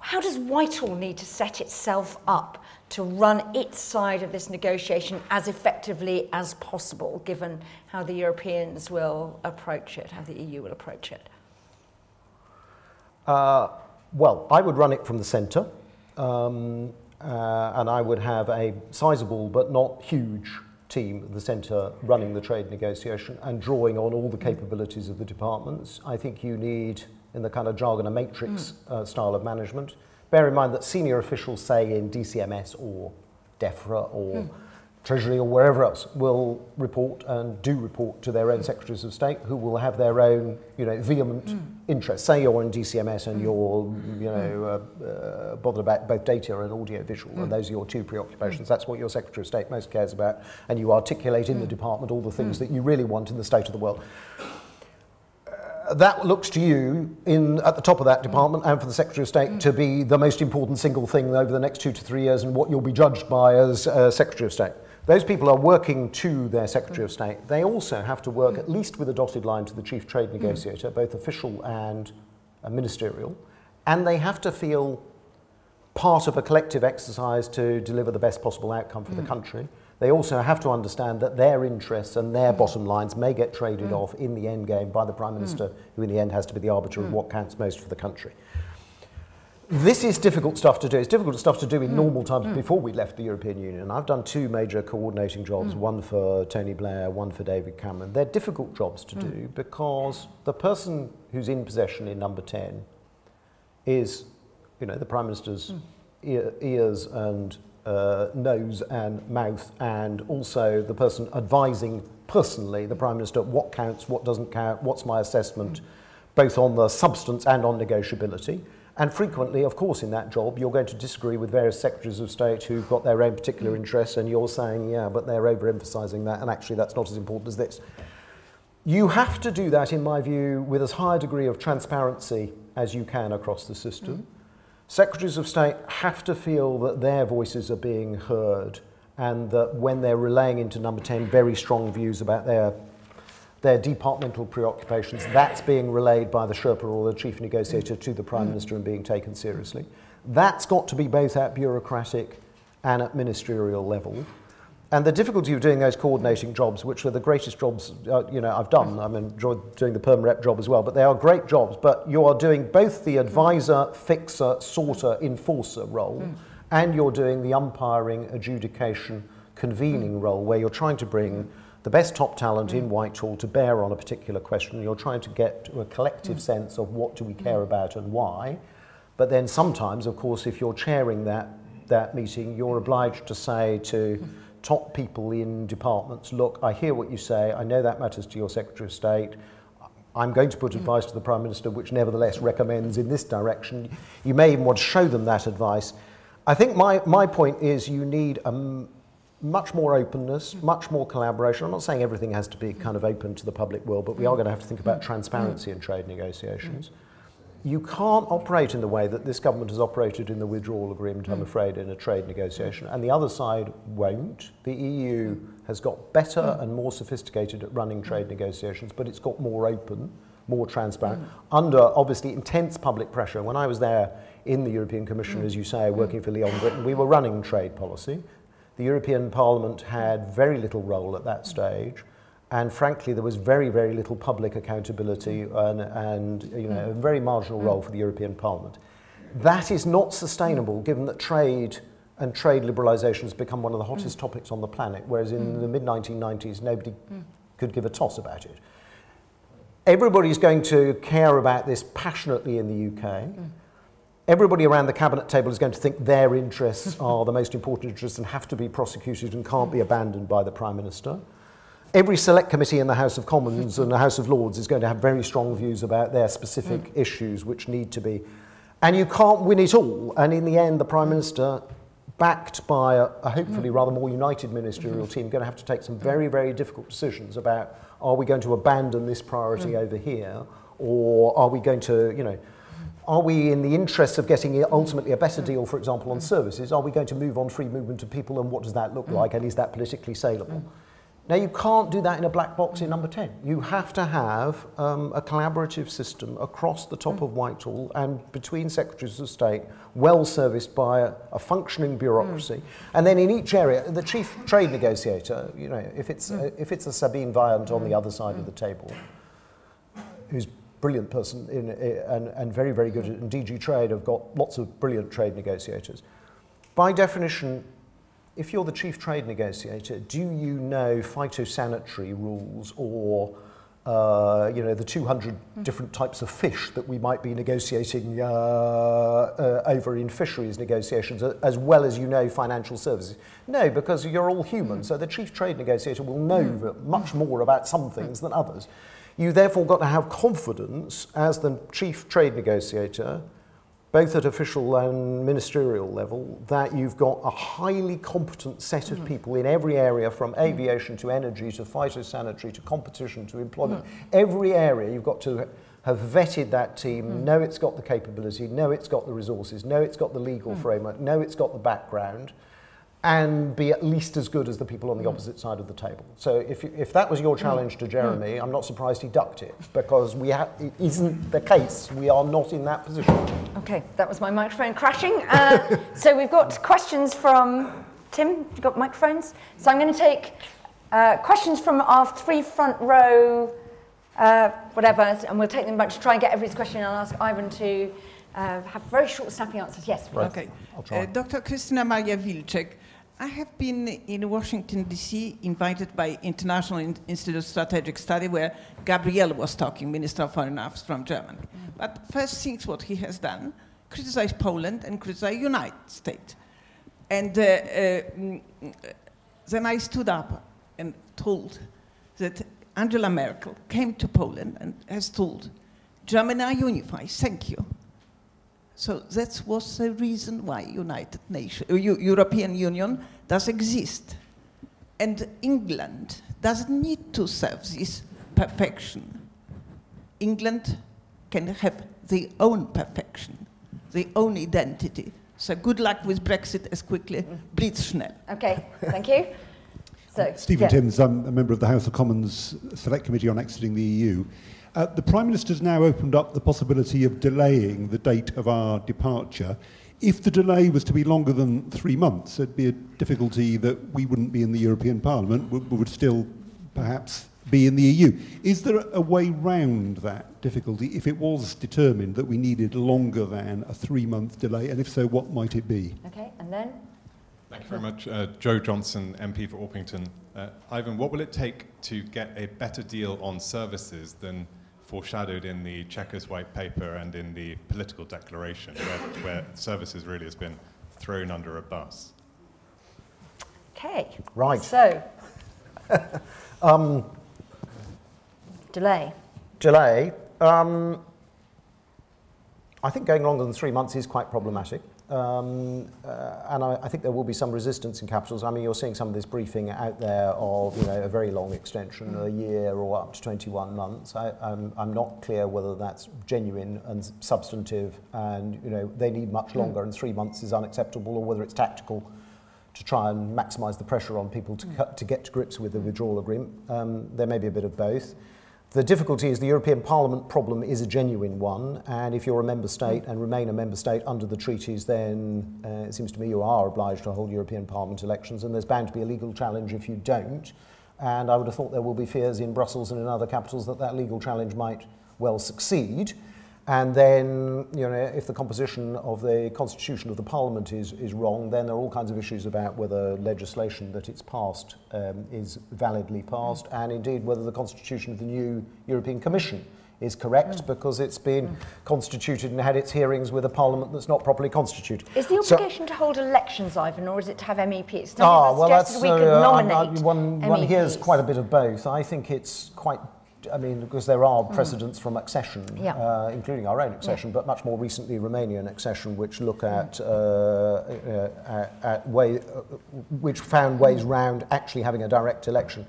how does Whitehall need to set itself up to run its side of this negotiation as effectively as possible, given how the Europeans will approach it, how the EU will approach it? Uh, well, I would run it from the centre, um, uh, and I would have a sizable but not huge team at the centre running the trade negotiation and drawing on all the capabilities of the departments. I think you need, in the kind of jargon, a matrix mm. uh, style of management. Bear in mind that senior officials, say in DCMS or DEFRA or mm. Treasury or wherever else will report and do report to their own secretaries of state who will have their own you know, vehement mm. interests. Say you're in DCMS and mm. you're you know, uh, uh, bothered about both data and audio visual, mm. and those are your two preoccupations. That's what your secretary of state most cares about, and you articulate in the department all the things that you really want in the state of the world that looks to you in at the top of that department and for the Secretary of State to be the most important single thing over the next two to three years and what you'll be judged by as uh, Secretary of State. Those people are working to their Secretary of State. They also have to work at least with a dotted line to the Chief Trade Negotiator, both official and uh, ministerial, and they have to feel part of a collective exercise to deliver the best possible outcome for mm. the country. They also have to understand that their interests and their bottom lines may get traded mm. off in the end game by the Prime Minister, mm. who in the end has to be the arbiter of mm. what counts most for the country this is difficult stuff to do. It's difficult stuff to do in mm. normal times mm. before we left the European Union. I've done two major coordinating jobs, mm. one for Tony Blair, one for David Cameron. They're difficult jobs to do because the person who's in possession in number 10 is, you know, the Prime Minister's ear, ears and uh, nose and mouth, and also the person advising personally the Prime Minister what counts, what doesn't count, what's my assessment, mm. both on the substance and on negotiability. And frequently, of course, in that job, you're going to disagree with various secretaries of state who've got their own particular interests, and you're saying, yeah, but they're overemphasizing that, and actually that's not as important as this. You have to do that, in my view, with as high a degree of transparency as you can across the system. Mm-hmm. Secretaries of state have to feel that their voices are being heard and that when they're relaying into number 10 very strong views about their their departmental preoccupations, that's being relayed by the Sherpa or the chief negotiator to the Prime mm. Minister and being taken seriously. That's got to be both at bureaucratic and at ministerial level. And the difficulty of doing those coordinating jobs, which are the greatest jobs uh, you know, I've done, I've enjoyed doing the perm rep job as well, but they are great jobs, but you are doing both the advisor, fixer, sorter, enforcer role, mm. and you're doing the umpiring, adjudication, convening mm. role, where you're trying to bring the best top talent mm. in Whitehall to bear on a particular question. You're trying to get to a collective mm. sense of what do we care mm. about and why. But then sometimes, of course, if you're chairing that, that meeting, you're obliged to say to. Top people in departments, look, I hear what you say, I know that matters to your Secretary of State. I'm going to put mm. advice to the Prime Minister which nevertheless recommends in this direction. You may even want to show them that advice. I think my, my point is you need a, much more openness, mm. much more collaboration. I'm not saying everything has to be kind of open to the public world, but we are mm. going to have to think about mm. transparency in trade negotiations. You can't operate in the way that this government has operated in the withdrawal agreement, I'm hmm. afraid, in a trade negotiation, hmm. and the other side won't. The EU has got better hmm. and more sophisticated at running trade negotiations, but it's got more open, more transparent, under obviously intense public pressure. When I was there in the European Commission, as you say, working for Leon Brittan, we were running trade policy. The European Parliament had very little role at that stage. And frankly, there was very, very little public accountability and, and you know, a very marginal mm. role for the European Parliament. That is not sustainable mm. given that trade and trade liberalisation has become one of the mm. hottest topics on the planet, whereas in the mid 1990s, nobody could give a toss about it. Everybody's going to care about this passionately in the UK. Everybody around the cabinet table is going to think their interests [laughs] are the most important interests and have to be prosecuted and can't be abandoned by the Prime Minister. Every select committee in the House of Commons and the House of Lords is going to have very strong views about their specific mm. issues which need to be. And you can't win it all. And in the end, the Prime Minister, backed by a, a hopefully mm. rather more united ministerial mm-hmm. team, going to have to take some mm. very, very difficult decisions about are we going to abandon this priority over here or are we going to, you know, are we in the interest of getting ultimately a better deal, for example, on services? Are we going to move on free movement of people and what does that look like and is that politically saleable? Now, you can't do that in a black box in number 10. You have to have um, a collaborative system across the top mm. of Whitehall and between secretaries of state, well serviced by a, a functioning bureaucracy. Mm. And then in each area, the chief trade negotiator, you know, if it's, mm. uh, if it's a Sabine Weyand on the other side of the table, who's a brilliant person in, and, and very, very good at, DG Trade have got lots of brilliant trade negotiators. By definition, if you're the chief trade negotiator, do you know phytosanitary rules or uh, you know the 200 different types of fish that we might be negotiating uh, uh, over in fisheries negotiations, as well as you know financial services? No, because you're all human. So the chief trade negotiator will know v- much more about some things than others. You therefore got to have confidence as the chief trade negotiator both at official and ministerial level, that you've got a highly competent set of mm. people in every area, from mm. aviation to energy to phytosanitary to competition to employment. Mm. Every area you've got to have vetted that team, mm. know it's got the capability, know it's got the resources, know it's got the legal mm. framework, know it's got the background. Mm. And be at least as good as the people on the opposite side of the table. So, if, if that was your challenge to Jeremy, I'm not surprised he ducked it because we ha- it isn't the case. We are not in that position. Okay, that was my microphone crashing. Uh, [laughs] so we've got questions from Tim. You've got microphones. So I'm going to take uh, questions from our three front row, uh, whatever, and we'll take them back to try and get everybody's question. And I'll ask Ivan to uh, have very short, snappy answers. Yes. Right. Okay. I'll try. Uh, Dr. Christina Maria Wilczek, I have been in Washington, D.C., invited by International Institute of Strategic Study, where Gabriel was talking, Minister of Foreign Affairs from Germany. But first things what he has done, criticize Poland and criticize United States. And uh, uh, mm, then I stood up and told that Angela Merkel came to Poland and has told, Germany are unified, thank you. So that was the reason why United Nations, uh, European Union does exist. And England doesn't need to serve this perfection. England can have their own perfection, their own identity. So good luck with Brexit as quickly, blitzschnell. Okay, thank you. So, Stephen yeah. Timms, I'm a member of the House of Commons Select Committee on Exiting the EU. Uh, the Prime Minister has now opened up the possibility of delaying the date of our departure. If the delay was to be longer than three months, there'd be a difficulty that we wouldn't be in the European Parliament, we, we would still perhaps be in the EU. Is there a way round that difficulty if it was determined that we needed longer than a three month delay? And if so, what might it be? Okay, and then? Thank you very much. Uh, Jo Johnson, MP for Orpington. Uh, Ivan, what will it take to get a better deal on services than foreshadowed in the Chequers White Paper and in the political declaration, where, where services really has been thrown under a bus? Okay. Right. So. [laughs] Delay. delay. Um, I think going longer than three months is quite problematic. Um, uh, and I, I, think there will be some resistance in capitals. I mean, you're seeing some of this briefing out there of you know, a very long extension, a year or up to 21 months. I, I'm, I'm not clear whether that's genuine and substantive and you know, they need much longer and three months is unacceptable or whether it's tactical to try and maximise the pressure on people to, cut, to get to grips with the withdrawal agreement. Um, there may be a bit of both. The difficulty is the European Parliament problem is a genuine one, and if you're a member state and remain a member state under the treaties, then uh, it seems to me you are obliged to hold European Parliament elections, and there's bound to be a legal challenge if you don't. And I would have thought there will be fears in Brussels and in other capitals that that legal challenge might well succeed. And then, you know, if the composition of the constitution of the parliament is, is wrong, then there are all kinds of issues about whether legislation that it's passed um, is validly passed, mm. and indeed whether the constitution of the new European Commission is correct mm. because it's been mm. constituted and had its hearings with a parliament that's not properly constituted. Is the obligation so, to hold elections, Ivan, or is it to have MEPs? Ah, well, that's, we could uh, nominate I, one, one hears quite a bit of both. I think it's quite I mean, because there are mm. precedents mm. from accession, yeah. uh, including our own accession, yeah. but much more recently Romanian accession, which look mm. at, mm. uh, uh, at way, uh, which found ways round actually having a direct election.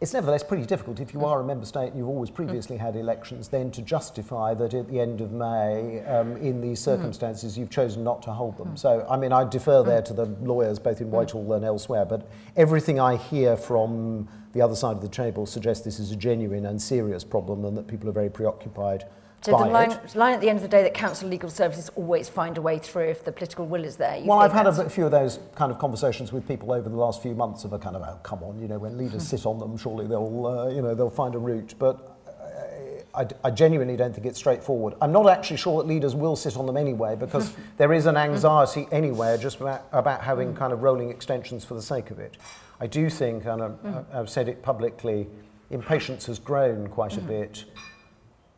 It's nevertheless pretty difficult if you are a member state and you've always previously had elections, then to justify that at the end of May, um, in these circumstances, you've chosen not to hold them. So, I mean, I defer there to the lawyers both in Whitehall and elsewhere, but everything I hear from the other side of the table suggests this is a genuine and serious problem and that people are very preoccupied so the line, line, at the end of the day that council legal services always find a way through if the political will is there. well, I've had a few of those kind of conversations with people over the last few months of a kind of, oh, come on, you know, when leaders sit on them, surely they'll, uh, you know, they'll find a route. But I, I, genuinely don't think it's straightforward. I'm not actually sure that leaders will sit on them anyway because [laughs] there is an anxiety anywhere just about, about having kind of rolling extensions for the sake of it. I do think, and I've, mm. I've said it publicly, impatience has grown quite mm. a bit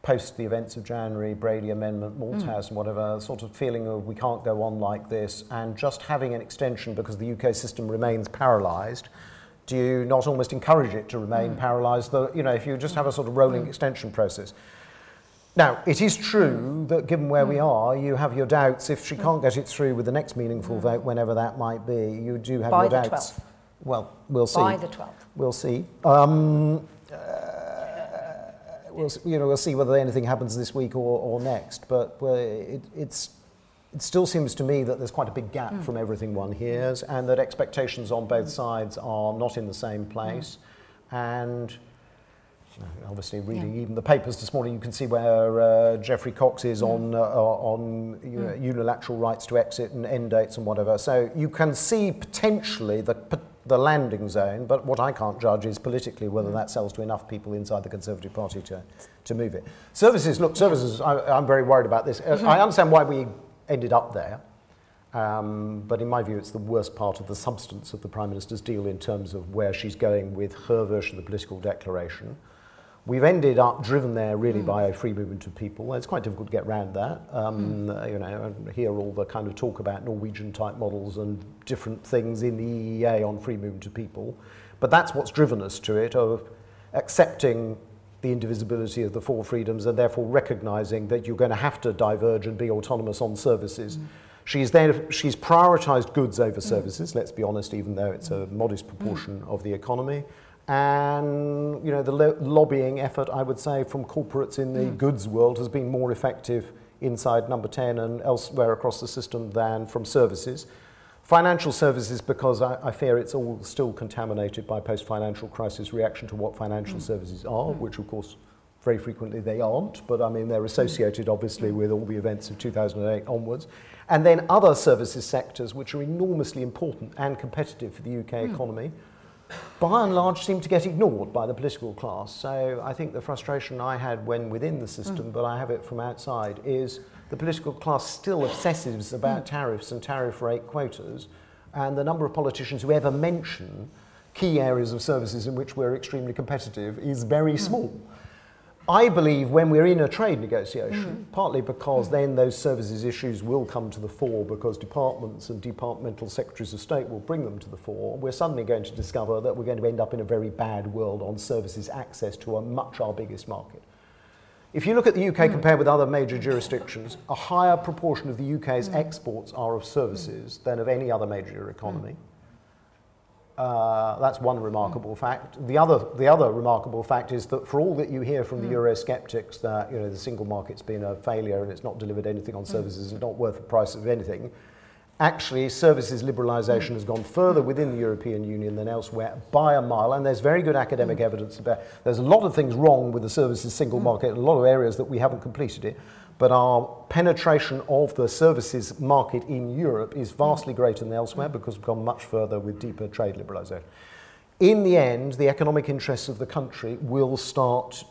post the events of January, Brady Amendment, Malthouse, mm. and whatever, sort of feeling of we can't go on like this, and just having an extension because the UK system remains paralysed. Do you not almost encourage it to remain mm. paralysed? You know, if you just have a sort of rolling mm. extension process. Now, it is true that given where we mm. are, you have your doubts. If she mm. can't get it through with the next meaningful mm. vote, whenever that might be, you do have By your doubts. 12th. Well, we'll see. By the 12th. We'll see. Um, uh, we'll, you know, we'll see whether anything happens this week or, or next. But uh, it, it's, it still seems to me that there's quite a big gap mm. from everything one hears, and that expectations on both sides are not in the same place. Mm. And obviously, reading yeah. even the papers this morning, you can see where uh, Geoffrey Cox is mm. on, uh, on mm. unilateral rights to exit and end dates and whatever. So you can see potentially the the landing zone, but what I can't judge is politically whether that sells to enough people inside the Conservative Party to, to move it. Services, look, services, I, am very worried about this. Mm-hmm. I understand why we ended up there, um, but in my view, it's the worst part of the substance of the Prime Minister's deal in terms of where she's going with her version of the political declaration. We've ended up driven there really mm. by a free movement of people. It's quite difficult to get around that. Um, mm. You know, and hear all the kind of talk about Norwegian type models and different things in the EEA on free movement of people. But that's what's driven us to it, of accepting the indivisibility of the four freedoms and therefore recognizing that you're going to have to diverge and be autonomous on services. Mm. She's, then, she's prioritized goods over mm. services, let's be honest, even though it's a modest proportion mm. of the economy and you know the lo- lobbying effort I would say from corporates in the mm. goods world has been more effective inside number 10 and elsewhere across the system than from services financial services because I, I fear it's all still contaminated by post-financial crisis reaction to what financial mm. services are mm. which of course very frequently they aren't but I mean they're associated mm. obviously with all the events of 2008 onwards and then other services sectors which are enormously important and competitive for the UK mm. economy by and large seem to get ignored by the political class. So I think the frustration I had when within the system, mm. but I have it from outside, is the political class still obsesses about mm. tariffs and tariff rate quotas, and the number of politicians who ever mention key areas of services in which we're extremely competitive is very mm. small. I believe when we're in a trade negotiation, mm. partly because mm. then those services issues will come to the fore because departments and departmental secretaries of state will bring them to the fore, we're suddenly going to discover that we're going to end up in a very bad world on services access to a much our biggest market. If you look at the UK compared with other major jurisdictions, a higher proportion of the UK's exports are of services than of any other major economy. Uh, that's one hmm. remarkable fact. The other, the other remarkable fact is that for all that you hear from the hmm. Eurosceptics that you know the single market's been a failure and it's not delivered anything on hmm. services, it's not worth the price of anything. Actually, services liberalisation has gone further within the European Union than elsewhere by a mile, and there's very good academic evidence about. There's a lot of things wrong with the services single market, in a lot of areas that we haven't completed it, but our penetration of the services market in Europe is vastly greater than elsewhere because we've gone much further with deeper trade liberalisation. In the end, the economic interests of the country will start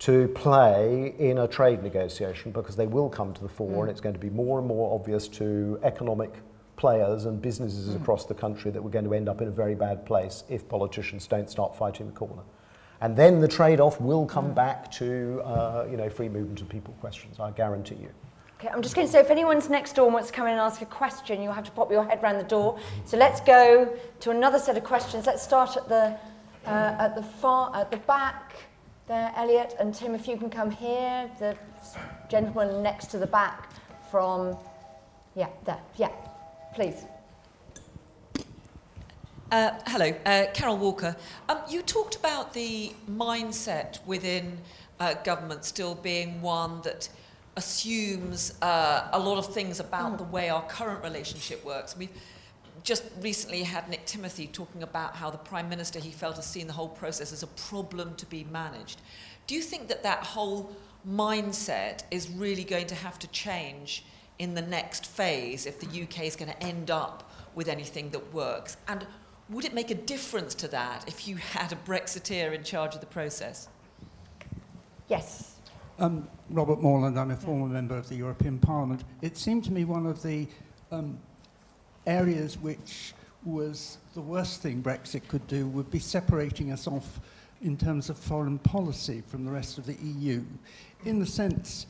to play in a trade negotiation because they will come to the fore and mm. it's going to be more and more obvious to economic players and businesses mm. across the country that we're going to end up in a very bad place if politicians don't start fighting the corner. And then the trade-off will come back to uh, you know free movement of people questions. I guarantee you. Okay, I'm just going to say if anyone's next door and wants to come in and ask a question, you'll have to pop your head round the door. So let's go to another set of questions. Let's start at the uh, at the far at the back there, Elliot and Tim. If you can come here, the gentleman next to the back from yeah there yeah, please. Uh, hello, uh, Carol Walker. Um, you talked about the mindset within uh, government still being one that assumes uh, a lot of things about the way our current relationship works. We've just recently had Nick Timothy talking about how the Prime Minister he felt has seen the whole process as a problem to be managed. Do you think that that whole mindset is really going to have to change in the next phase if the UK is going to end up with anything that works? And would it make a difference to that if you had a Brexiteer in charge of the process? Yes. Um, Robert Moreland, I'm a former member of the European Parliament. It seemed to me one of the um, areas which was the worst thing Brexit could do would be separating us off in terms of foreign policy from the rest of the EU, in the sense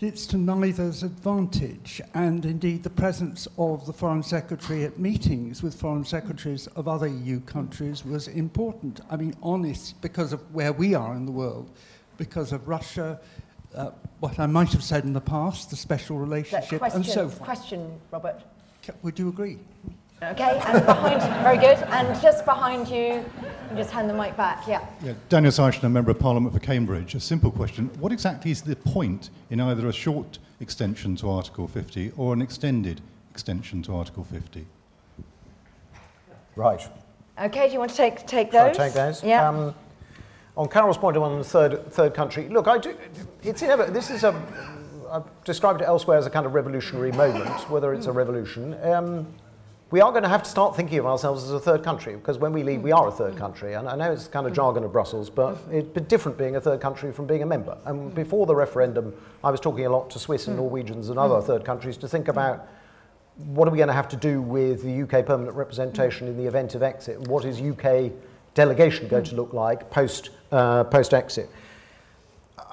it's to neither's advantage, and indeed the presence of the Foreign Secretary at meetings with Foreign Secretaries of other EU countries was important. I mean, honest, because of where we are in the world, because of Russia, uh, what I might have said in the past, the special relationship, question, and so forth. question, Robert. Would you agree? Okay, and behind, very good, and just behind you, you just hand the mic back. Yeah. Yeah, Daniel Zeichner, a Member of Parliament for Cambridge. A simple question. What exactly is the point in either a short extension to Article 50 or an extended extension to Article 50? Right. Okay, do you want to take take Shall I those? take those? Yeah. Um, on Carol's point on the third, third country, look, I do, it's inevitable. This is a, I've described it elsewhere as a kind of revolutionary moment, whether it's a revolution. Um, we are going to have to start thinking of ourselves as a third country because when we leave, we are a third mm. country. And I know it's kind of jargon of Brussels, but it's different being a third country from being a member. And mm. before the referendum, I was talking a lot to Swiss and mm. Norwegians and other third countries to think about what are we going to have to do with the UK permanent representation in the event of exit? And what is UK delegation going to look like post uh, post exit?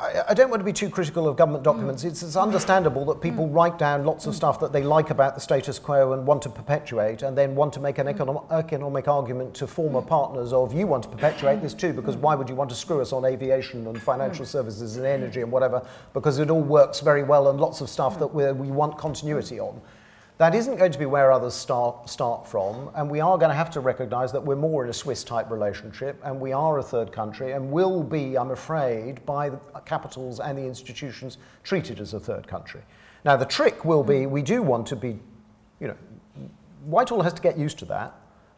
I, I don't want to be too critical of government documents. It's, it's understandable that people mm. write down lots of stuff that they like about the status quo and want to perpetuate, and then want to make an mm. economic, economic argument to former mm. partners of you want to perpetuate this too, because why would you want to screw us on aviation and financial services and energy and whatever? Because it all works very well and lots of stuff that we want continuity on. That isn't going to be where others start, start from, and we are going to have to recognise that we're more in a Swiss type relationship, and we are a third country, and will be, I'm afraid, by the capitals and the institutions treated as a third country. Now, the trick will be we do want to be, you know, Whitehall has to get used to that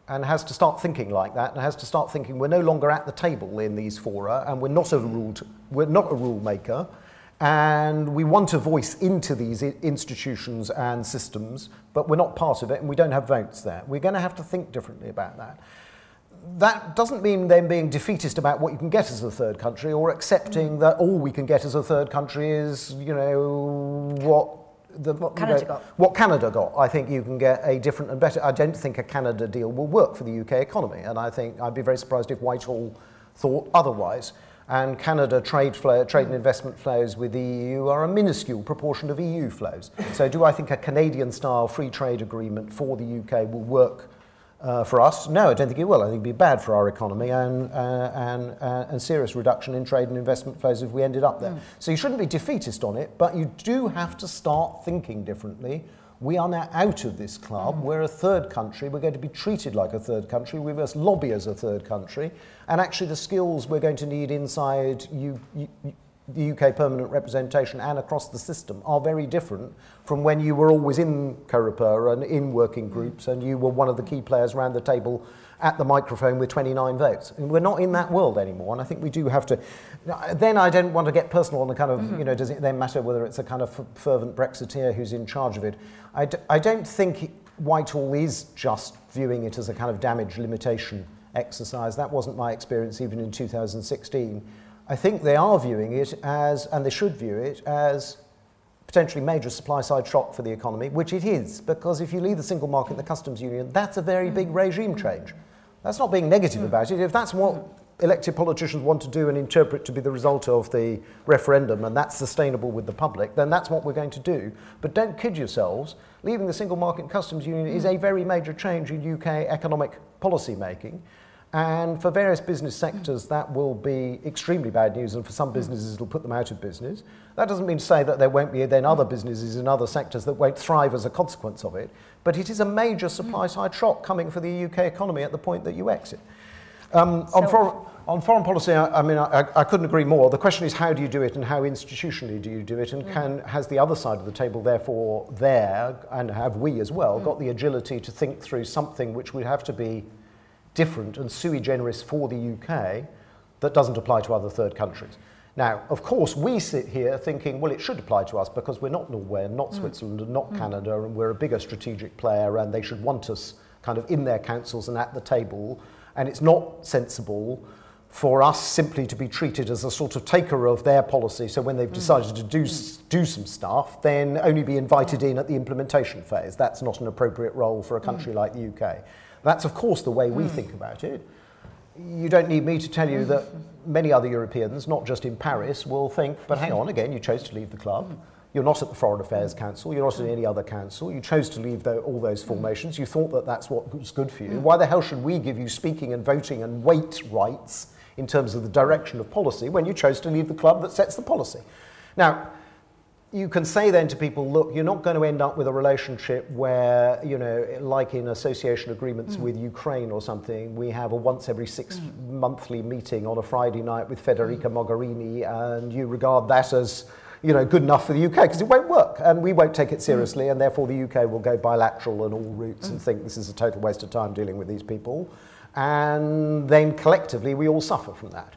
and has to start thinking like that and has to start thinking we're no longer at the table in these fora and we're not a rule, we're not a rule maker and we want a voice into these institutions and systems, but we're not part of it and we don't have votes there. We're going to have to think differently about that. That doesn't mean then being defeatist about what you can get as a third country or accepting that all we can get as a third country is, you know, what the, what Canada you know, got. what Canada got. I think you can get a different and better. I don't think a Canada deal will work for the UK economy, and I think I'd be very surprised if Whitehall thought otherwise. And Canada trade flow, trade and investment flows with the EU are a minuscule proportion of EU flows. So, do I think a Canadian-style free trade agreement for the UK will work uh, for us? No, I don't think it will. I think it'd be bad for our economy and, uh, and, uh, and serious reduction in trade and investment flows if we ended up there. So you shouldn't be defeatist on it, but you do have to start thinking differently. We are now out of this club. Mm. We're a third country. We're going to be treated like a third country. We must lobby as a third country. And actually, the skills we're going to need inside you, you, the UK permanent representation and across the system are very different from when you were always in Coreper and in working mm. groups and you were one of the key players around the table at the microphone with 29 votes. And we're not in that world anymore, and I think we do have to. Then I don't want to get personal on the kind of, mm-hmm. you know, does it then matter whether it's a kind of fervent Brexiteer who's in charge of it? I d- I don't think Whitehall is just viewing it as a kind of damage limitation exercise. That wasn't my experience even in 2016. I think they are viewing it as, and they should view it as potentially major supply side shock for the economy, which it is, because if you leave the single market, and the customs union, that's a very big regime change. That's not being negative mm. about it. If that's what elected politicians want to do and interpret to be the result of the referendum and that's sustainable with the public, then that's what we're going to do. But don't kid yourselves. Leaving the single market customs union is a very major change in UK economic policy making. And for various business sectors, that will be extremely bad news, and for some businesses, it'll put them out of business. That doesn't mean to say that there won't be then other businesses in other sectors that won't thrive as a consequence of it, but it is a major supply side shock coming for the UK economy at the point that you exit. Um, so on, foreign, on, foreign, policy, I, I mean, I, I, couldn't agree more. The question is how do you do it and how institutionally do you do it, and mm. can, has the other side of the table, therefore, there, and have we as well, mm. got the agility to think through something which would have to be different and sui generis for the UK that doesn't apply to other third countries. Now, of course, we sit here thinking, well, it should apply to us because we're not Norway and not mm. Switzerland and not mm. Canada, and we're a bigger strategic player, and they should want us kind of in their councils and at the table. And it's not sensible for us simply to be treated as a sort of taker of their policy. So when they've mm. decided to do, mm. do some stuff, then only be invited in at the implementation phase. That's not an appropriate role for a country mm. like the UK. That's, of course, the way we mm. think about it. You don't need me to tell you that many other Europeans, not just in Paris, will think, but hang on, again, you chose to leave the club. You're not at the Foreign Affairs Council. You're not at any other council. You chose to leave the, all those formations. You thought that that's what was good for you. Why the hell should we give you speaking and voting and weight rights in terms of the direction of policy when you chose to leave the club that sets the policy? Now, you can say then to people, look, you're not going to end up with a relationship where, you know, like in association agreements mm. with Ukraine or something, we have a once every six mm. monthly meeting on a Friday night with Federica mm. Mogherini, and you regard that as, you know, good enough for the UK because it won't work, and we won't take it seriously, and therefore the UK will go bilateral and all routes and think this is a total waste of time dealing with these people, and then collectively we all suffer from that.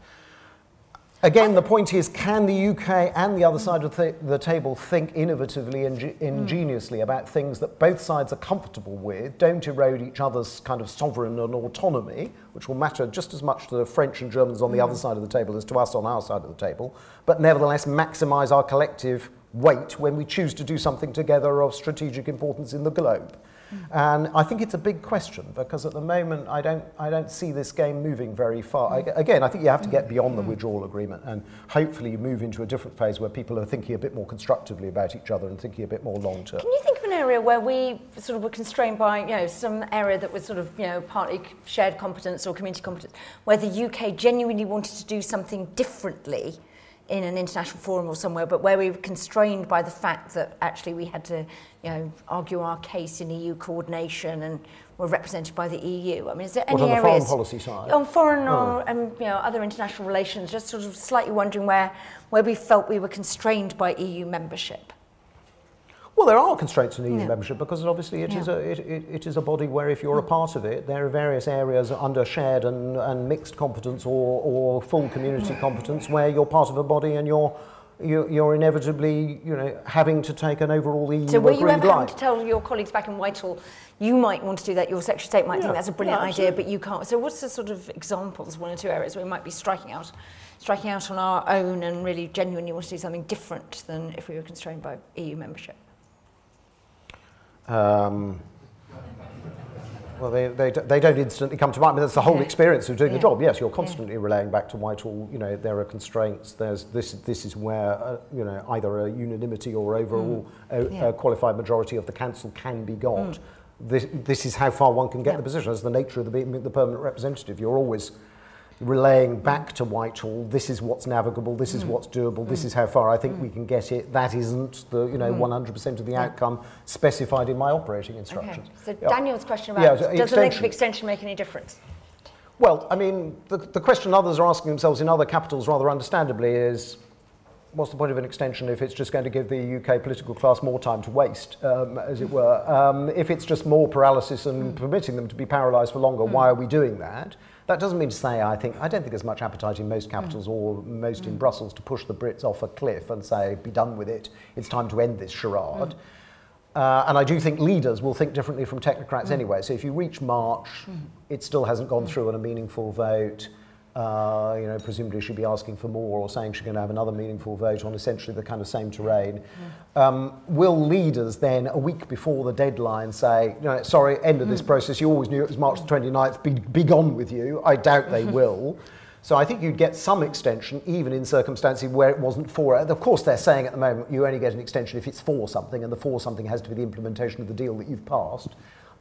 Again, the point is can the UK and the other side of the, the table think innovatively and mm. ingeniously about things that both sides are comfortable with, don't erode each other's kind of sovereign and autonomy, which will matter just as much to the French and Germans on the mm. other side of the table as to us on our side of the table, but nevertheless maximize our collective weight when we choose to do something together of strategic importance in the globe. Mm. And I think it's a big question because at the moment I don't, I don't see this game moving very far. Mm. I, again, I think you have to get mm. beyond the withdrawal agreement and hopefully you move into a different phase where people are thinking a bit more constructively about each other and thinking a bit more long term. Can you think of an area where we sort of were constrained by, you know, some area that was sort of, you know, partly shared competence or community competence, where the UK genuinely wanted to do something differently? In an international forum or somewhere, but where we were constrained by the fact that actually we had to, you know, argue our case in EU coordination and were represented by the EU. I mean, is there any what, on areas the foreign policy side? on foreign oh. or um, you know other international relations? Just sort of slightly wondering where where we felt we were constrained by EU membership. Well, there are constraints in EU yeah. membership because obviously it, yeah. is a, it, it, it is a body where if you're a mm. part of it, there are various areas under shared and, and mixed competence or, or full community mm. competence where you're part of a body and you're you're, you're inevitably, you know, having to take an overall EU So were you ever having to tell your colleagues back in Whitehall, you might want to do that, your Secretary of State might yeah, think that's a brilliant yeah, idea, but you can't. So what's the sort of examples, one or two areas where we might be striking out, striking out on our own and really genuinely want to do something different than if we were constrained by EU membership? Um, well, they, they, they don't instantly come to mind, but that's the whole experience of doing yeah. the job. Yes, you're constantly yeah. relaying back to Whitehall, you know, there are constraints, there's this, this is where, uh, you know, either a unanimity or overall mm. a, yeah. a, qualified majority of the council can be got. Mm. this, this is how far one can get the position. That's the nature of the, being the permanent representative. You're always relaying back to Whitehall, this is what's navigable, this is Mm. what's doable, this is how far I think we can get it. That isn't the, you know, 100% of the outcome specified in my operating Okay. instructions. So Yeah. Daniel's question about Yeah, does the length of extension. extension make any difference? Well, I mean, the, the question others are asking themselves in other capitals rather understandably is what's the point of an extension if it's just going to give the UK political class more time to waste, um, as it were? Um, if it's just more paralysis and permitting them to be paralysed for longer, why are we doing that? That doesn't mean to say I think I don't think there's much appetite in most capitals or most in mm. Brussels to push the Brits off a cliff and say be done with it. It's time to end this charade. Mm. Uh, and I do think leaders will think differently from technocrats mm. anyway. So if you reach March, it still hasn't gone through on a meaningful vote. Uh, you know, presumably she'd be asking for more or saying she's going to have another meaningful vote on essentially the kind of same terrain. Um, will leaders then, a week before the deadline, say, you know, sorry, end of this process, you always knew it was March the 29th, be, be gone with you? I doubt they [laughs] will. So I think you'd get some extension, even in circumstances where it wasn't for it. Of course, they're saying at the moment you only get an extension if it's for something, and the for something has to be the implementation of the deal that you've passed.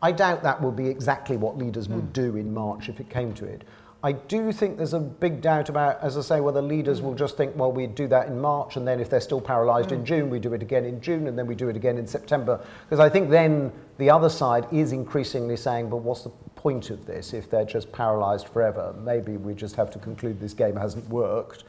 I doubt that will be exactly what leaders would do in March if it came to it. I do think there's a big doubt about, as I say, whether leaders will just think, well, we do that in March, and then if they're still paralysed in mm. June, we do it again in June, and then we do it again in September. Because I think then the other side is increasingly saying, but what's the point of this if they're just paralysed forever? Maybe we just have to conclude this game hasn't worked.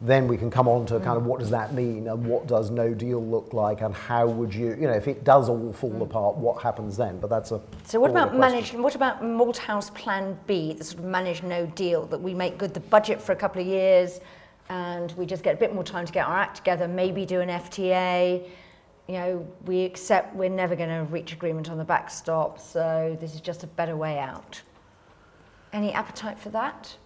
Then we can come on to kind of what does that mean and what does no deal look like and how would you, you know, if it does all fall apart, what happens then? But that's a So what about managed? What about Malthouse Plan B, the sort of managed no deal that we make good the budget for a couple of years, and we just get a bit more time to get our act together, maybe do an FTA. You know, we accept we're never going to reach agreement on the backstop, so this is just a better way out. Any appetite for that?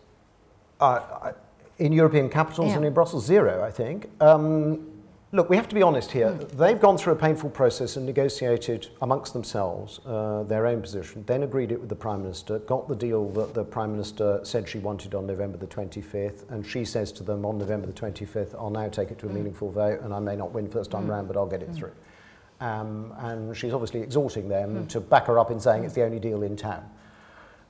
Uh, I- in European capitals Yeah. and in Brussels, zero, I think. Um, look, we have to be honest here. They've gone through a painful process and negotiated amongst themselves uh, their own position, then agreed it with the Prime Minister, got the deal that the Prime Minister said she wanted on November the 25th, and she says to them on November the 25th, I'll now take it to a meaningful vote, and I may not win first time round, but I'll get it through. Um, and she's obviously exhorting them to back her up in saying it's the only deal in town.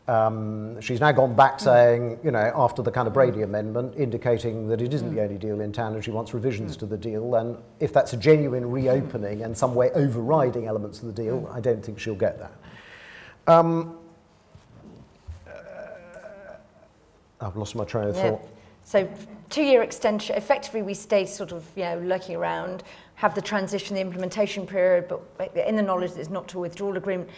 Um, she's now gone back saying, you know, after the kind of Brady Amendment, indicating that it isn't the only deal in town and she wants revisions to the deal. And if that's a genuine reopening and some way overriding elements of the deal, I don't think she'll get that. Um, uh, I've lost my train of Yeah. thought. So two-year extension, effectively we stay sort of, you know, lurking around, have the transition, the implementation period, but in the knowledge that it's not to a withdrawal agreement.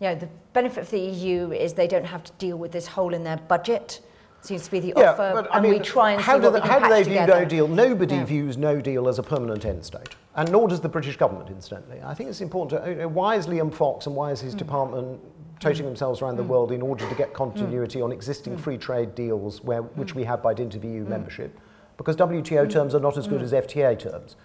You know, the benefit for the EU is they don't have to deal with this hole in their budget. Seems to be the offer, and we try and how see do what they, we can how do they view together. no deal? Nobody Yeah. views no deal as a permanent end state, and nor does the British government, incidentally. I think it's important. To, you know, why is Liam Fox and why is Mm. his department toting themselves around the world in order to get continuity on Mm. existing free trade deals, where, which we have by dint of Mm. EU membership? Because WTO terms are not as good as FTA terms.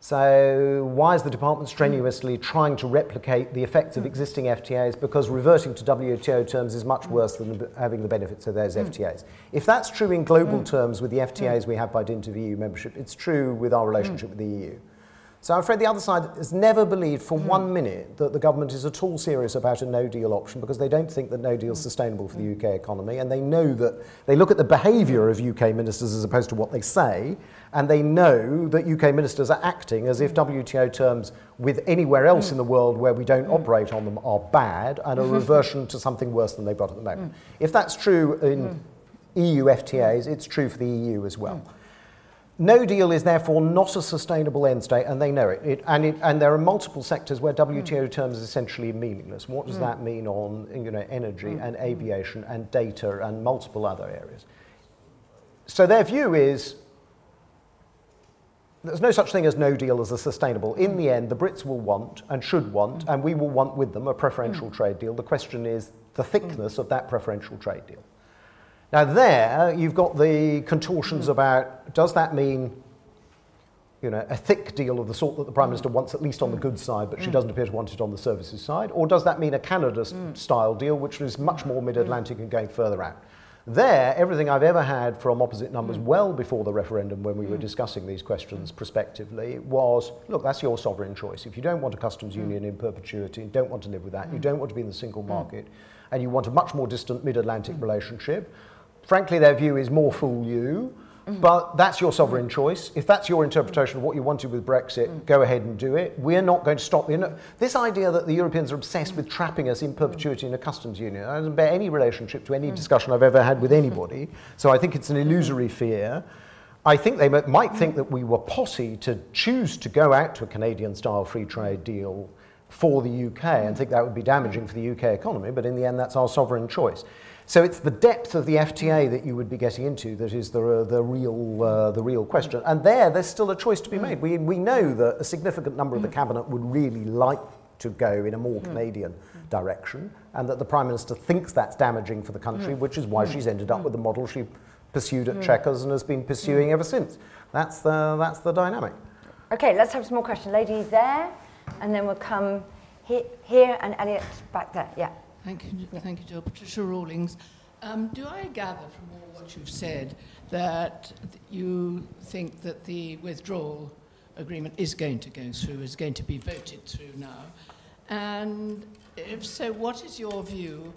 So why is the department strenuously trying to replicate the effects of existing FTAs? Because reverting to WTO terms is much worse than having the benefits of those hmm. FTAs. If that's true in global hmm. terms with the FTAs hmm. we have by dint of EU membership, it's true with our relationship with the EU. So I'm afraid the other side has never believed for hmm. one minute that the government is at all serious about a no deal option because they don't think that no deal is hmm. sustainable for the hmm. UK economy. And they know that they look at the behaviour of UK ministers as opposed to what they say. And they know that UK ministers are acting as if WTO terms with anywhere else in the world where we don't operate on them are bad and a reversion to something worse than they've got at the moment. If that's true in EU FTAs, it's true for the EU as well. No deal is therefore not a sustainable end state, and they know it. it, and, it and there are multiple sectors where WTO hmm. terms are essentially meaningless. What does hmm. that mean on you know, energy hmm. and aviation and data and multiple other areas? So their view is there's no such thing as no deal as a sustainable. In the end, the Brits will want and should want, and we will want with them a preferential trade deal. The question is the thickness of that preferential trade deal. Now, there you've got the contortions hmm. about does that mean you know, a thick deal of the sort that the Prime hmm. Minister wants, at least on the hmm. goods side, but she doesn't appear to want it on the services side? Or does that mean a Canada style deal, which is much more mid Atlantic and going further out? There, everything I've ever had from opposite numbers well before the referendum when we were discussing these questions prospectively was look, that's your sovereign choice. If you don't want a customs union in perpetuity, don't want to live with that, you don't want to be in the single market, and you want a much more distant mid Atlantic relationship, frankly, their view is more fool you. But that's your sovereign choice. If that's your interpretation of what you wanted with Brexit, go ahead and do it. We're not going to stop you. know, This idea that the Europeans are obsessed with trapping us in perpetuity in a customs union doesn't bear any relationship to any discussion I've ever had with anybody. So I think it's an illusory fear. I think they might think that we were posse to choose to go out to a Canadian style free trade deal for the UK and think that would be damaging for the UK economy, but in the end, that's our sovereign choice. So it's the depth of the FTA that you would be getting into that is the, the, real, uh, the real question. And there, there's still a choice to be made. We, we know that a significant number of the cabinet would really like to go in a more Canadian direction, and that the Prime Minister thinks that's damaging for the country, which is why she's ended up with the model she pursued at Chequers and has been pursuing ever since. That's the, that's the dynamic. Okay, let's have some more questions. Lady there, and then we'll come he- here and Elliot back there. Yeah. Thank you, thank you, Joe. Patricia Rawlings. Um, do I gather from all what you've said that you think that the withdrawal agreement is going to go through, is going to be voted through now? And if so, what is your view,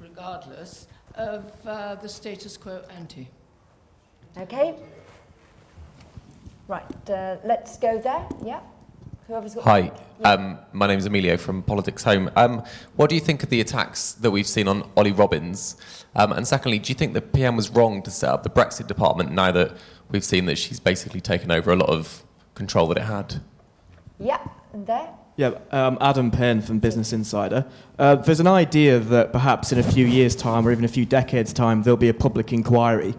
regardless, of uh, the status quo ante? Okay. Right, uh, let's go there. Yeah. Whoever's got. Hi, Yeah. um, my name is Emilio from Politics Home. Um, what do you think of the attacks that we've seen on Ollie Robbins? Um, and secondly, do you think the PM was wrong to set up the Brexit department now that we've seen that she's basically taken over a lot of control that it had? Yeah, and there. Yeah, um, Adam Payne from Business Insider. Uh, there's an idea that perhaps in a few years' time or even a few decades' time, there'll be a public inquiry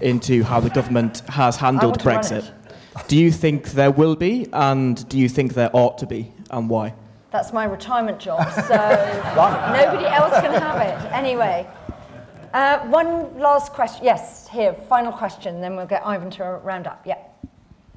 into how the government has handled want to run Brexit. It. Do you think there will be, and do you think there ought to be, and why? That's my retirement job, [laughs] so nobody else can have it. Anyway, uh, one last question. Yes, here, final question, then we'll get Ivan to round up. Yeah.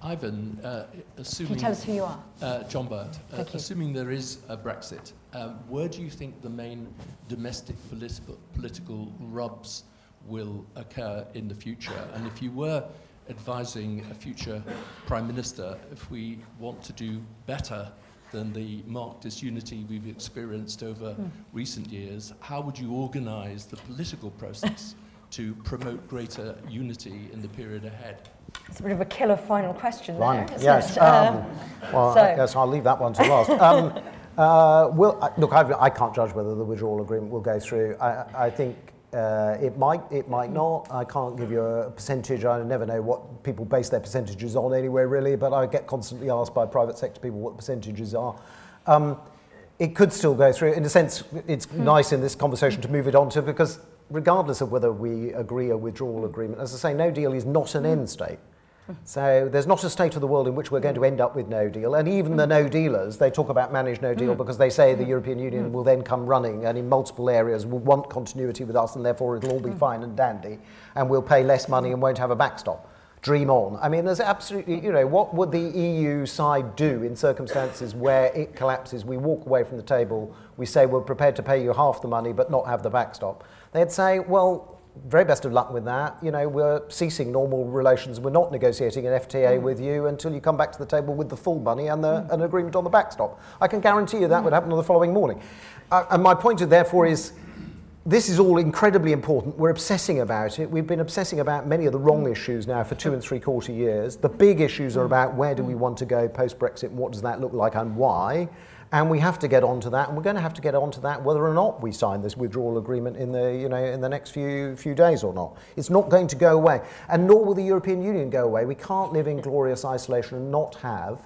Ivan, uh, assuming... Can you tell us who you are? Uh, John Burt. Uh, Thank you. assuming there is a Brexit, um, where do you think the main domestic political, political rubs will occur in the future? And if you were advising a future Prime Minister, if we want to do better than the marked disunity we've experienced over Hmm. recent years, how would you organise the political process [laughs] to promote greater unity in the period ahead? It's a bit of a killer final question there, Blimey. isn't Yes. it? Um, Uh, well, so- I guess I'll leave that one to last. [laughs] Um, uh, will, I- look, I, I can't judge whether the withdrawal agreement will go through. I, I think uh, it might, it might not. I can't give you a percentage. I never know what people base their percentages on anyway, really, but I get constantly asked by private sector people what the percentages are. Um, it could still go through. In a sense, it's nice in this conversation to move it on to because regardless of whether we agree a withdrawal agreement, as I say, no deal is not an end state. So there's not a state of the world in which we're going to end up with no deal. And even the no dealers, they talk about managed no deal mm. because they say the mm. European Union mm. will then come running and in multiple areas will want continuity with us and therefore it'll all be fine and dandy and we'll pay less money and won't have a backstop. Dream on. I mean, there's absolutely, you know, what would the EU side do in circumstances where it collapses? We walk away from the table, we say we're prepared to pay you half the money but not have the backstop. They'd say, well, very best of luck with that. You know, we're ceasing normal relations. We're not negotiating an FTA mm. with you until you come back to the table with the full money and the, an agreement on the backstop. I can guarantee you that would mm. happen on the following morning. Uh, and my point, therefore, is this is all incredibly important. We're obsessing about it. We've been obsessing about many of the wrong mm. issues now for two and three quarter years. The big issues are about where do we want to go post Brexit and what does that look like and why. And we have to get onto that, and we're going to have to get onto that whether or not we sign this withdrawal agreement in the, you know, in the next few, few days or not. It's not going to go away. And nor will the European Union go away. We can't live in glorious isolation and not have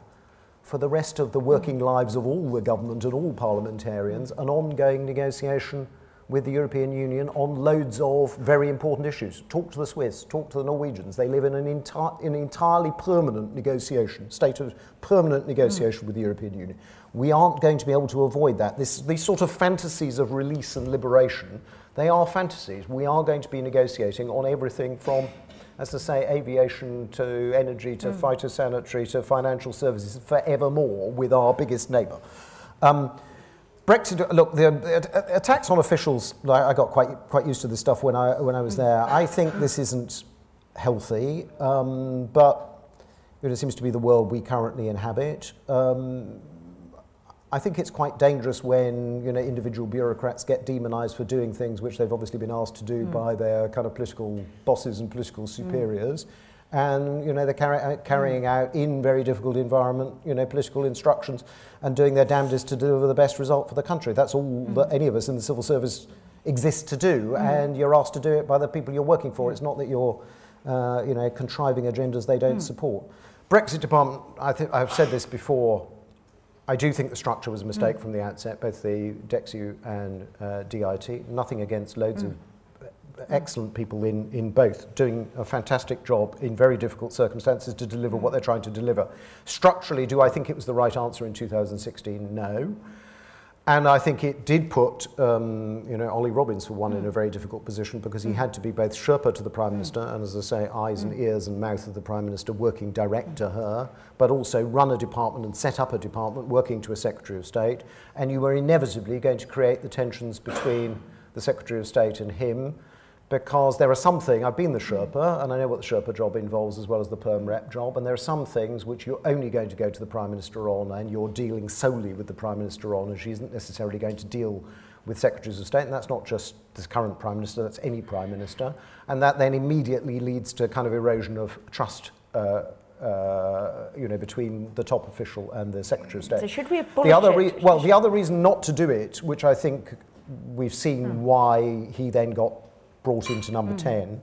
for the rest of the working lives of all the government and all parliamentarians an ongoing negotiation with the European Union on loads of very important issues. Talk to the Swiss, talk to the Norwegians. They live in an, enti- an entirely permanent negotiation, state of permanent negotiation with the European Union. We aren't going to be able to avoid that. This, these sort of fantasies of release and liberation, they are fantasies. We are going to be negotiating on everything from as to say, aviation to energy to phytosanitary to financial services forevermore with our biggest neighbour. Um, Brexit, look, the, the attacks on officials, I, I got quite, quite used to this stuff when I, when I was there. I think this isn't healthy, um, but it seems to be the world we currently inhabit. Um, I think it's quite dangerous when you know individual bureaucrats get demonized for doing things which they've obviously been asked to do mm. by their kind of political bosses and political superiors. Mm. And you know they're carry, uh, carrying mm. out in very difficult environment, you know, political instructions, and doing their damnedest to deliver the best result for the country. That's all mm. that any of us in the civil service exist to do, mm. and you're asked to do it by the people you're working for. It's not that you're, uh, you know, contriving agendas they don't support. Brexit department. I think I've said this before. I do think the structure was a mistake mm. from the outset, both the DExEU and uh, DIT. Nothing against loads mm. of excellent people in, in both, doing a fantastic job in very difficult circumstances to deliver mm. what they're trying to deliver. Structurally, do I think it was the right answer in 2016? No. And I think it did put, um, you know, Ollie Robbins for one mm. in a very difficult position because he mm. had to be both Sherpa to the Prime mm. Minister and, as I say, eyes and mm. ears and mouth of the Prime Minister, working direct to her, but also run a department and set up a department working to a Secretary of State. And you were inevitably going to create the tensions between the Secretary of State and him because there are some things, I've been the Sherpa, and I know what the Sherpa job involves as well as the Perm Rep job, and there are some things which you're only going to go to the Prime Minister on, and you're dealing solely with the Prime Minister on, and she isn't necessarily going to deal with Secretaries of State, and that's not just the current Prime Minister, that's any Prime Minister, and that then immediately leads to kind of erosion of trust uh, uh, you know, between the top official and the Secretary of State. So should we abolish the other it? Well, the other reason not to do it, which I think we've seen mm. why he then got brought into number mm. 10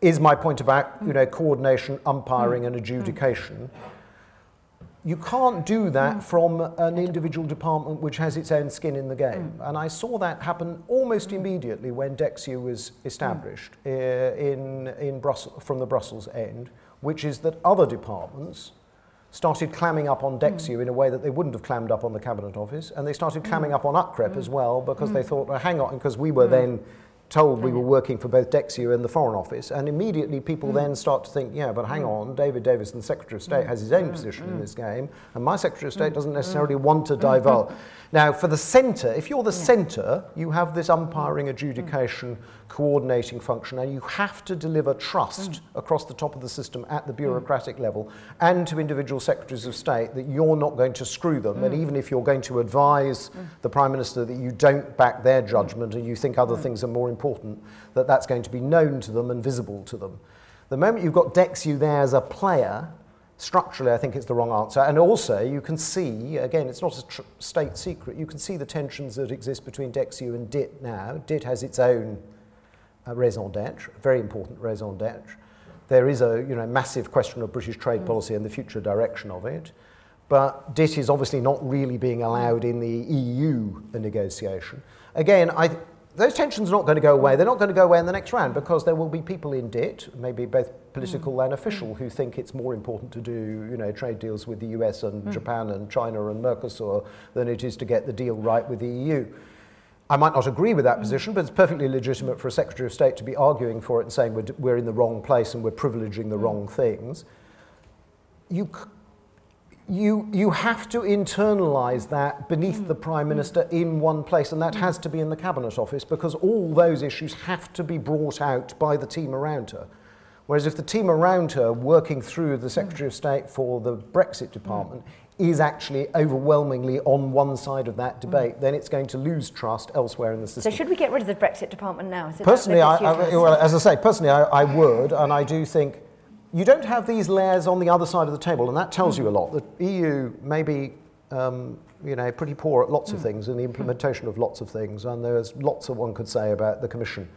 is my point about you know coordination umpiring mm. and adjudication you can't do that mm. from an individual department which has its own skin in the game. Mm. And I saw that happen almost mm. immediately when DExEU was established mm. uh, in, in Brussels, from the Brussels end, which is that other departments started clamming up on DExEU mm. in a way that they wouldn't have clammed up on the Cabinet Office, and they started clamming mm. up on UKRep as well because they thought, well, hang on, because we were then told we were working for both DExEU and the Foreign Office, and immediately people mm. then start to think, yeah, but hang mm. on, David Davis, the Secretary of State, mm. has his own mm. position in mm. this game, and my Secretary of State mm. doesn't necessarily want to divulge. Now, for the centre, if you're the yeah. centre, you have this umpiring, adjudication, coordinating function, and you have to deliver trust mm. across the top of the system at the mm. bureaucratic level and to individual secretaries of state that you're not going to screw them. And mm. even if you're going to advise the Prime Minister that you don't back their judgment and you think other things are more important, that that's going to be known to them and visible to them. The moment you've got DExEU there as a player, structurally, I think it's the wrong answer. And also, you can see, again, it's not a tr- state secret, you can see the tensions that exist between DExEU and DIT now. DIT has its own raison d'etre, very important raison d'etre. There is a you know, massive question of British trade mm. policy and the future direction of it. But DIT is obviously not really being allowed in the EU negotiation. Again, I, those tensions are not going to go away. They're not going to go away in the next round because there will be people in DIT, maybe both political mm. and official, mm. who think it's more important to do you know, trade deals with the US and mm. Japan and China and Mercosur than it is to get the deal right with the EU. I might not agree with that position, but it's perfectly legitimate for a Secretary of State to be arguing for it and saying we're, we're in the wrong place and we're privileging the wrong things. You you, you have to internalize that beneath the Prime Minister in one place, and that has to be in the Cabinet Office because all those issues have to be brought out by the team around her. Whereas if the team around her working through the Secretary of State for the Brexit department mm. Is actually overwhelmingly on one side of that debate, mm. then it's going to lose trust elsewhere in the system. So should we get rid of the Brexit department now? Personally, I, I, well, as I say, personally, I, I would, and I do think you don't have these layers on the other side of the table, and that tells mm. you a lot. The EU may be um, you know, pretty poor at lots mm. of things and the implementation of lots of things, and there's lots that one could say about the Commission.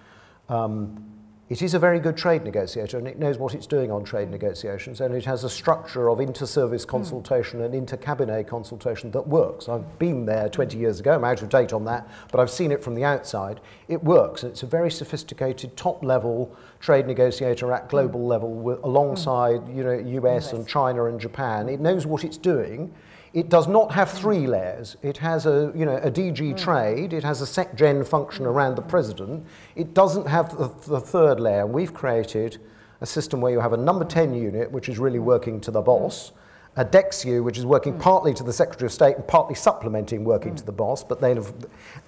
Um, it is a very good trade negotiator and it knows what it's doing on trade negotiations and it has a structure of inter-service consultation mm. and inter-cabinet consultation that works. I've been there 20 years ago, I'm out of date on that, but I've seen it from the outside. It works. It's a very sophisticated top-level trade negotiator at global mm. level with, alongside mm. you know, US, US and China and Japan. It knows what it's doing it does not have three layers. It has a, you know, a DG mm. trade, it has a SecGen function around the president. It doesn't have the, the third layer. And we've created a system where you have a number 10 unit, which is really working to the boss, a DExEU, which is working partly to the Secretary of State and partly supplementing working to the boss, but have,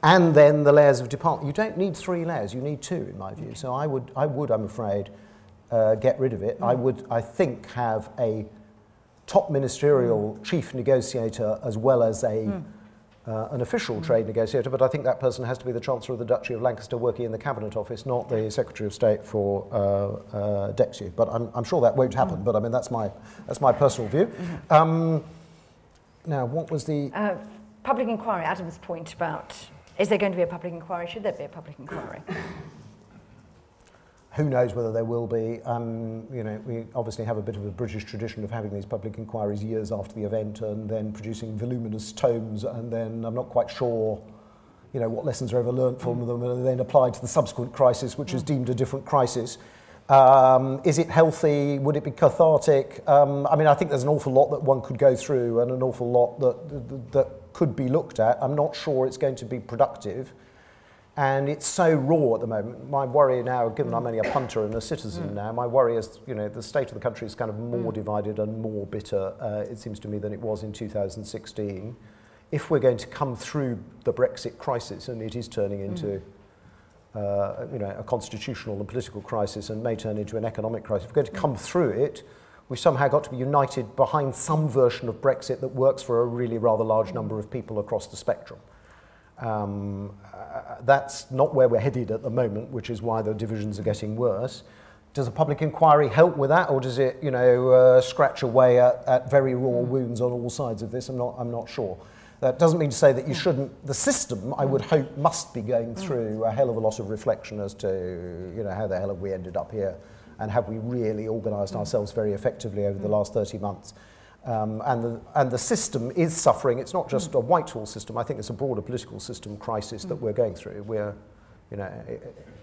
and then the layers of department. You don't need three layers, you need two, in my view. So I would, I would I'm afraid, uh, get rid of it. I would, I think, have a top ministerial chief negotiator as well as a uh, an official trade negotiator, but I think that person has to be the Chancellor of the Duchy of Lancaster working in the Cabinet Office, not the Secretary of State for uh, uh, DExEU. But I'm, I'm sure that won't happen, but I mean, that's my, that's my personal view. Um, now, what was the... Uh, public inquiry, Adam's point about is there going to be a public inquiry? Should there be a public inquiry? [laughs] who knows whether there will be. Um, you know, we obviously have a bit of a British tradition of having these public inquiries years after the event and then producing voluminous tomes, and then I'm not quite sure you know, what lessons are ever learnt from them and then applied to the subsequent crisis, which is mm. deemed a different crisis. Um, is it healthy? Would it be cathartic? Um, I mean, I think there's an awful lot that one could go through and an awful lot that, that, that could be looked at. I'm not sure it's going to be productive. And it's so raw at the moment. My worry now, given I'm only a punter and a citizen now, my worry is, you know, the state of the country is kind of more divided and more bitter, uh, it seems to me, than it was in 2016. If we're going to come through the Brexit crisis, and it is turning into, uh, you know, a constitutional and political crisis and may turn into an economic crisis, if we're going to come through it, we've somehow got to be united behind some version of Brexit that works for a really rather large number of people across the spectrum. Um, uh, that's not where we're headed at the moment, which is why the divisions are getting worse. Does a public inquiry help with that, or does it, you know, uh, scratch away at, at very raw wounds on all sides of this? I'm not, I'm not sure. That doesn't mean to say that you shouldn't. The system, I would hope, must be going through a hell of a lot of reflection as to, you know, how the hell have we ended up here, and have we really organised ourselves very effectively over the last 30 months? Um, and, the, and the system is suffering. It's not just a Whitehall system. I think it's a broader political system crisis that we're going through. We're, you know,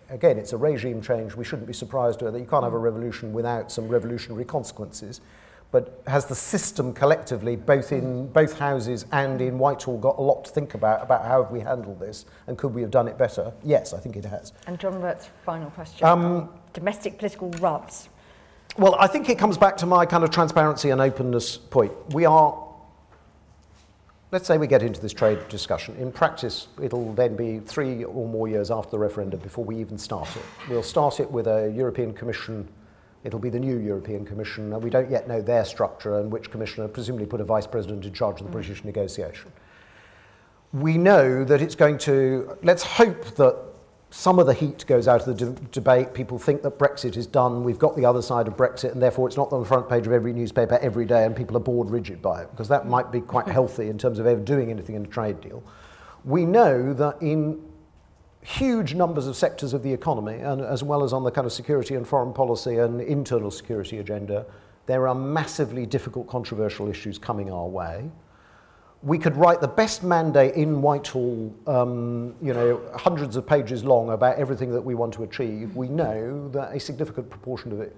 again, it's a regime change. We shouldn't be surprised that you can't have a revolution without some revolutionary consequences. But has the system collectively, both in both houses and in Whitehall, got a lot to think about about how have we handled this and could we have done it better? Yes, I think it has. And John Robert's final question. Um, domestic political rubs. Well, I think it comes back to my kind of transparency and openness point. We are, let's say we get into this trade discussion. In practice, it'll then be three or more years after the referendum before we even start it. We'll start it with a European Commission. It'll be the new European Commission, we don't yet know their structure and which commissioner, presumably put a vice president in charge of the British negotiation. We know that it's going to, let's hope that some of the heat goes out of the de- debate. People think that Brexit is done. We've got the other side of Brexit, and therefore it's not on the front page of every newspaper every day, and people are bored rigid by it, because that mm. might be quite [laughs] healthy in terms of ever doing anything in a trade deal. We know that in huge numbers of sectors of the economy, and as well as on the kind of security and foreign policy and internal security agenda, there are massively difficult, controversial issues coming our way we could write the best mandate in Whitehall, um, you know, hundreds of pages long about everything that we want to achieve. We know that a significant proportion of it,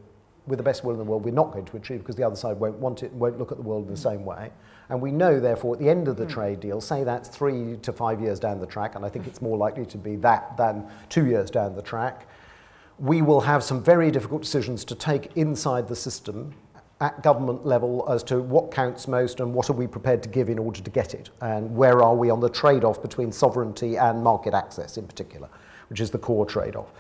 with the best will in the world, we're not going to achieve because the other side won't want it and won't look at the world in the same way. And we know, therefore, at the end of the trade deal, say that's three to five years down the track, and I think it's more likely to be that than two years down the track, we will have some very difficult decisions to take inside the system at government level as to what counts most and what are we prepared to give in order to get it, and where are we on the trade off between sovereignty and market access in particular, which is the core trade off.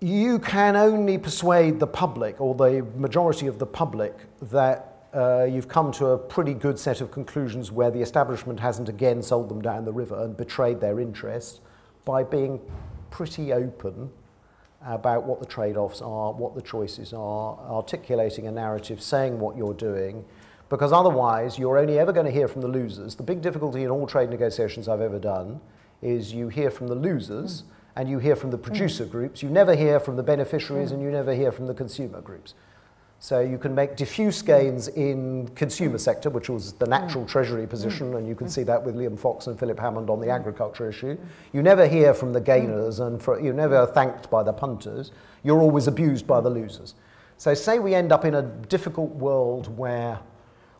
You can only persuade the public or the majority of the public that uh, you've come to a pretty good set of conclusions where the establishment hasn't again sold them down the river and betrayed their interests by being pretty open about what the trade offs are, what the choices are, articulating a narrative, saying what you're doing, because otherwise you're only ever going to hear from the losers. The big difficulty in all trade negotiations I've ever done is you hear from the losers mm. and you hear from the producer mm. groups, you never hear from the beneficiaries mm. and you never hear from the consumer groups. So you can make diffuse gains in consumer sector, which was the natural mm. treasury position, mm. and you can see mm. that with Liam Fox and Philip Hammond on the agriculture issue. You never hear from the gainers, and for, you're never thanked by the punters. You're always abused by the losers. So say we end up in a difficult world where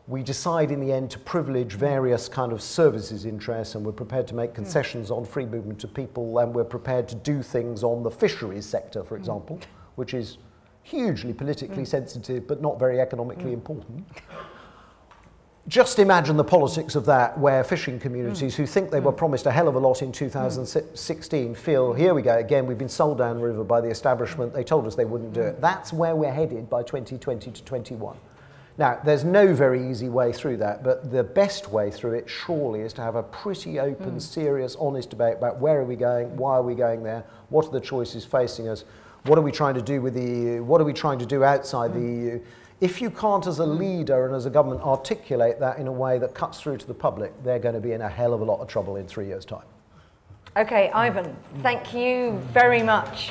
we decide in the end to privilege various kind of services interests and we're prepared to make concessions on free movement of people and we're prepared to do things on the fisheries sector, for example, which is hugely politically mm. sensitive but not very economically mm. important. just imagine the politics of that, where fishing communities mm. who think they were promised a hell of a lot in 2016 feel, here we go again, we've been sold down the river by the establishment, they told us they wouldn't do it. That's where we're headed by 2020 to 21. Now, there's no very easy way through that, but the best way through it surely is to have a pretty open, serious, honest debate about where are we going, why are we going there, what are the choices facing us, what are we trying to do with the EU, what are we trying to do outside the EU. If you can't, as a leader and as a government, articulate that in a way that cuts through to the public, they're going to be in a hell of a lot of trouble in three years' time. Okay, Ivan, thank you very much.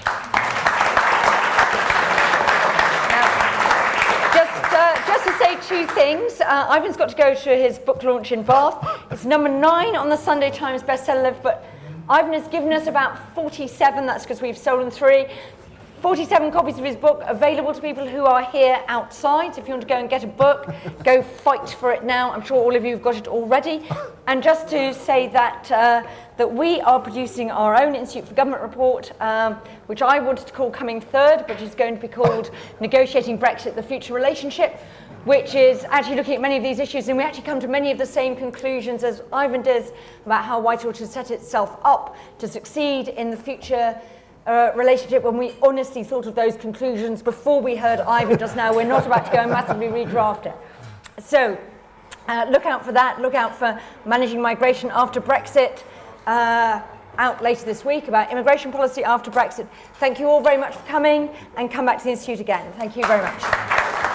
Just, uh, just to say two things, uh, Ivan's got to go to his book launch in Bath. It's number nine on the Sunday Times bestseller list, but Ivan has given us about 47, that's because we've stolen three. 47 copies of his book available to people who are here outside. If you want to go and get a book, go fight for it now. I'm sure all of you have got it already. And just to say that, uh, that we are producing our own Institute for Government report, um, which I wanted to call Coming Third, but is going to be called Negotiating Brexit, the Future Relationship, which is actually looking at many of these issues. And we actually come to many of the same conclusions as Ivan does about how Whitehall should set itself up to succeed in the future relationship when we honestly thought of those conclusions before we heard Ivan just now. We're not about to go and massively redraft it. So uh, look out for that. Look out for managing migration after Brexit. Uh, out later this week about immigration policy after Brexit. Thank you all very much for coming and come back to the Institute again. Thank you very much.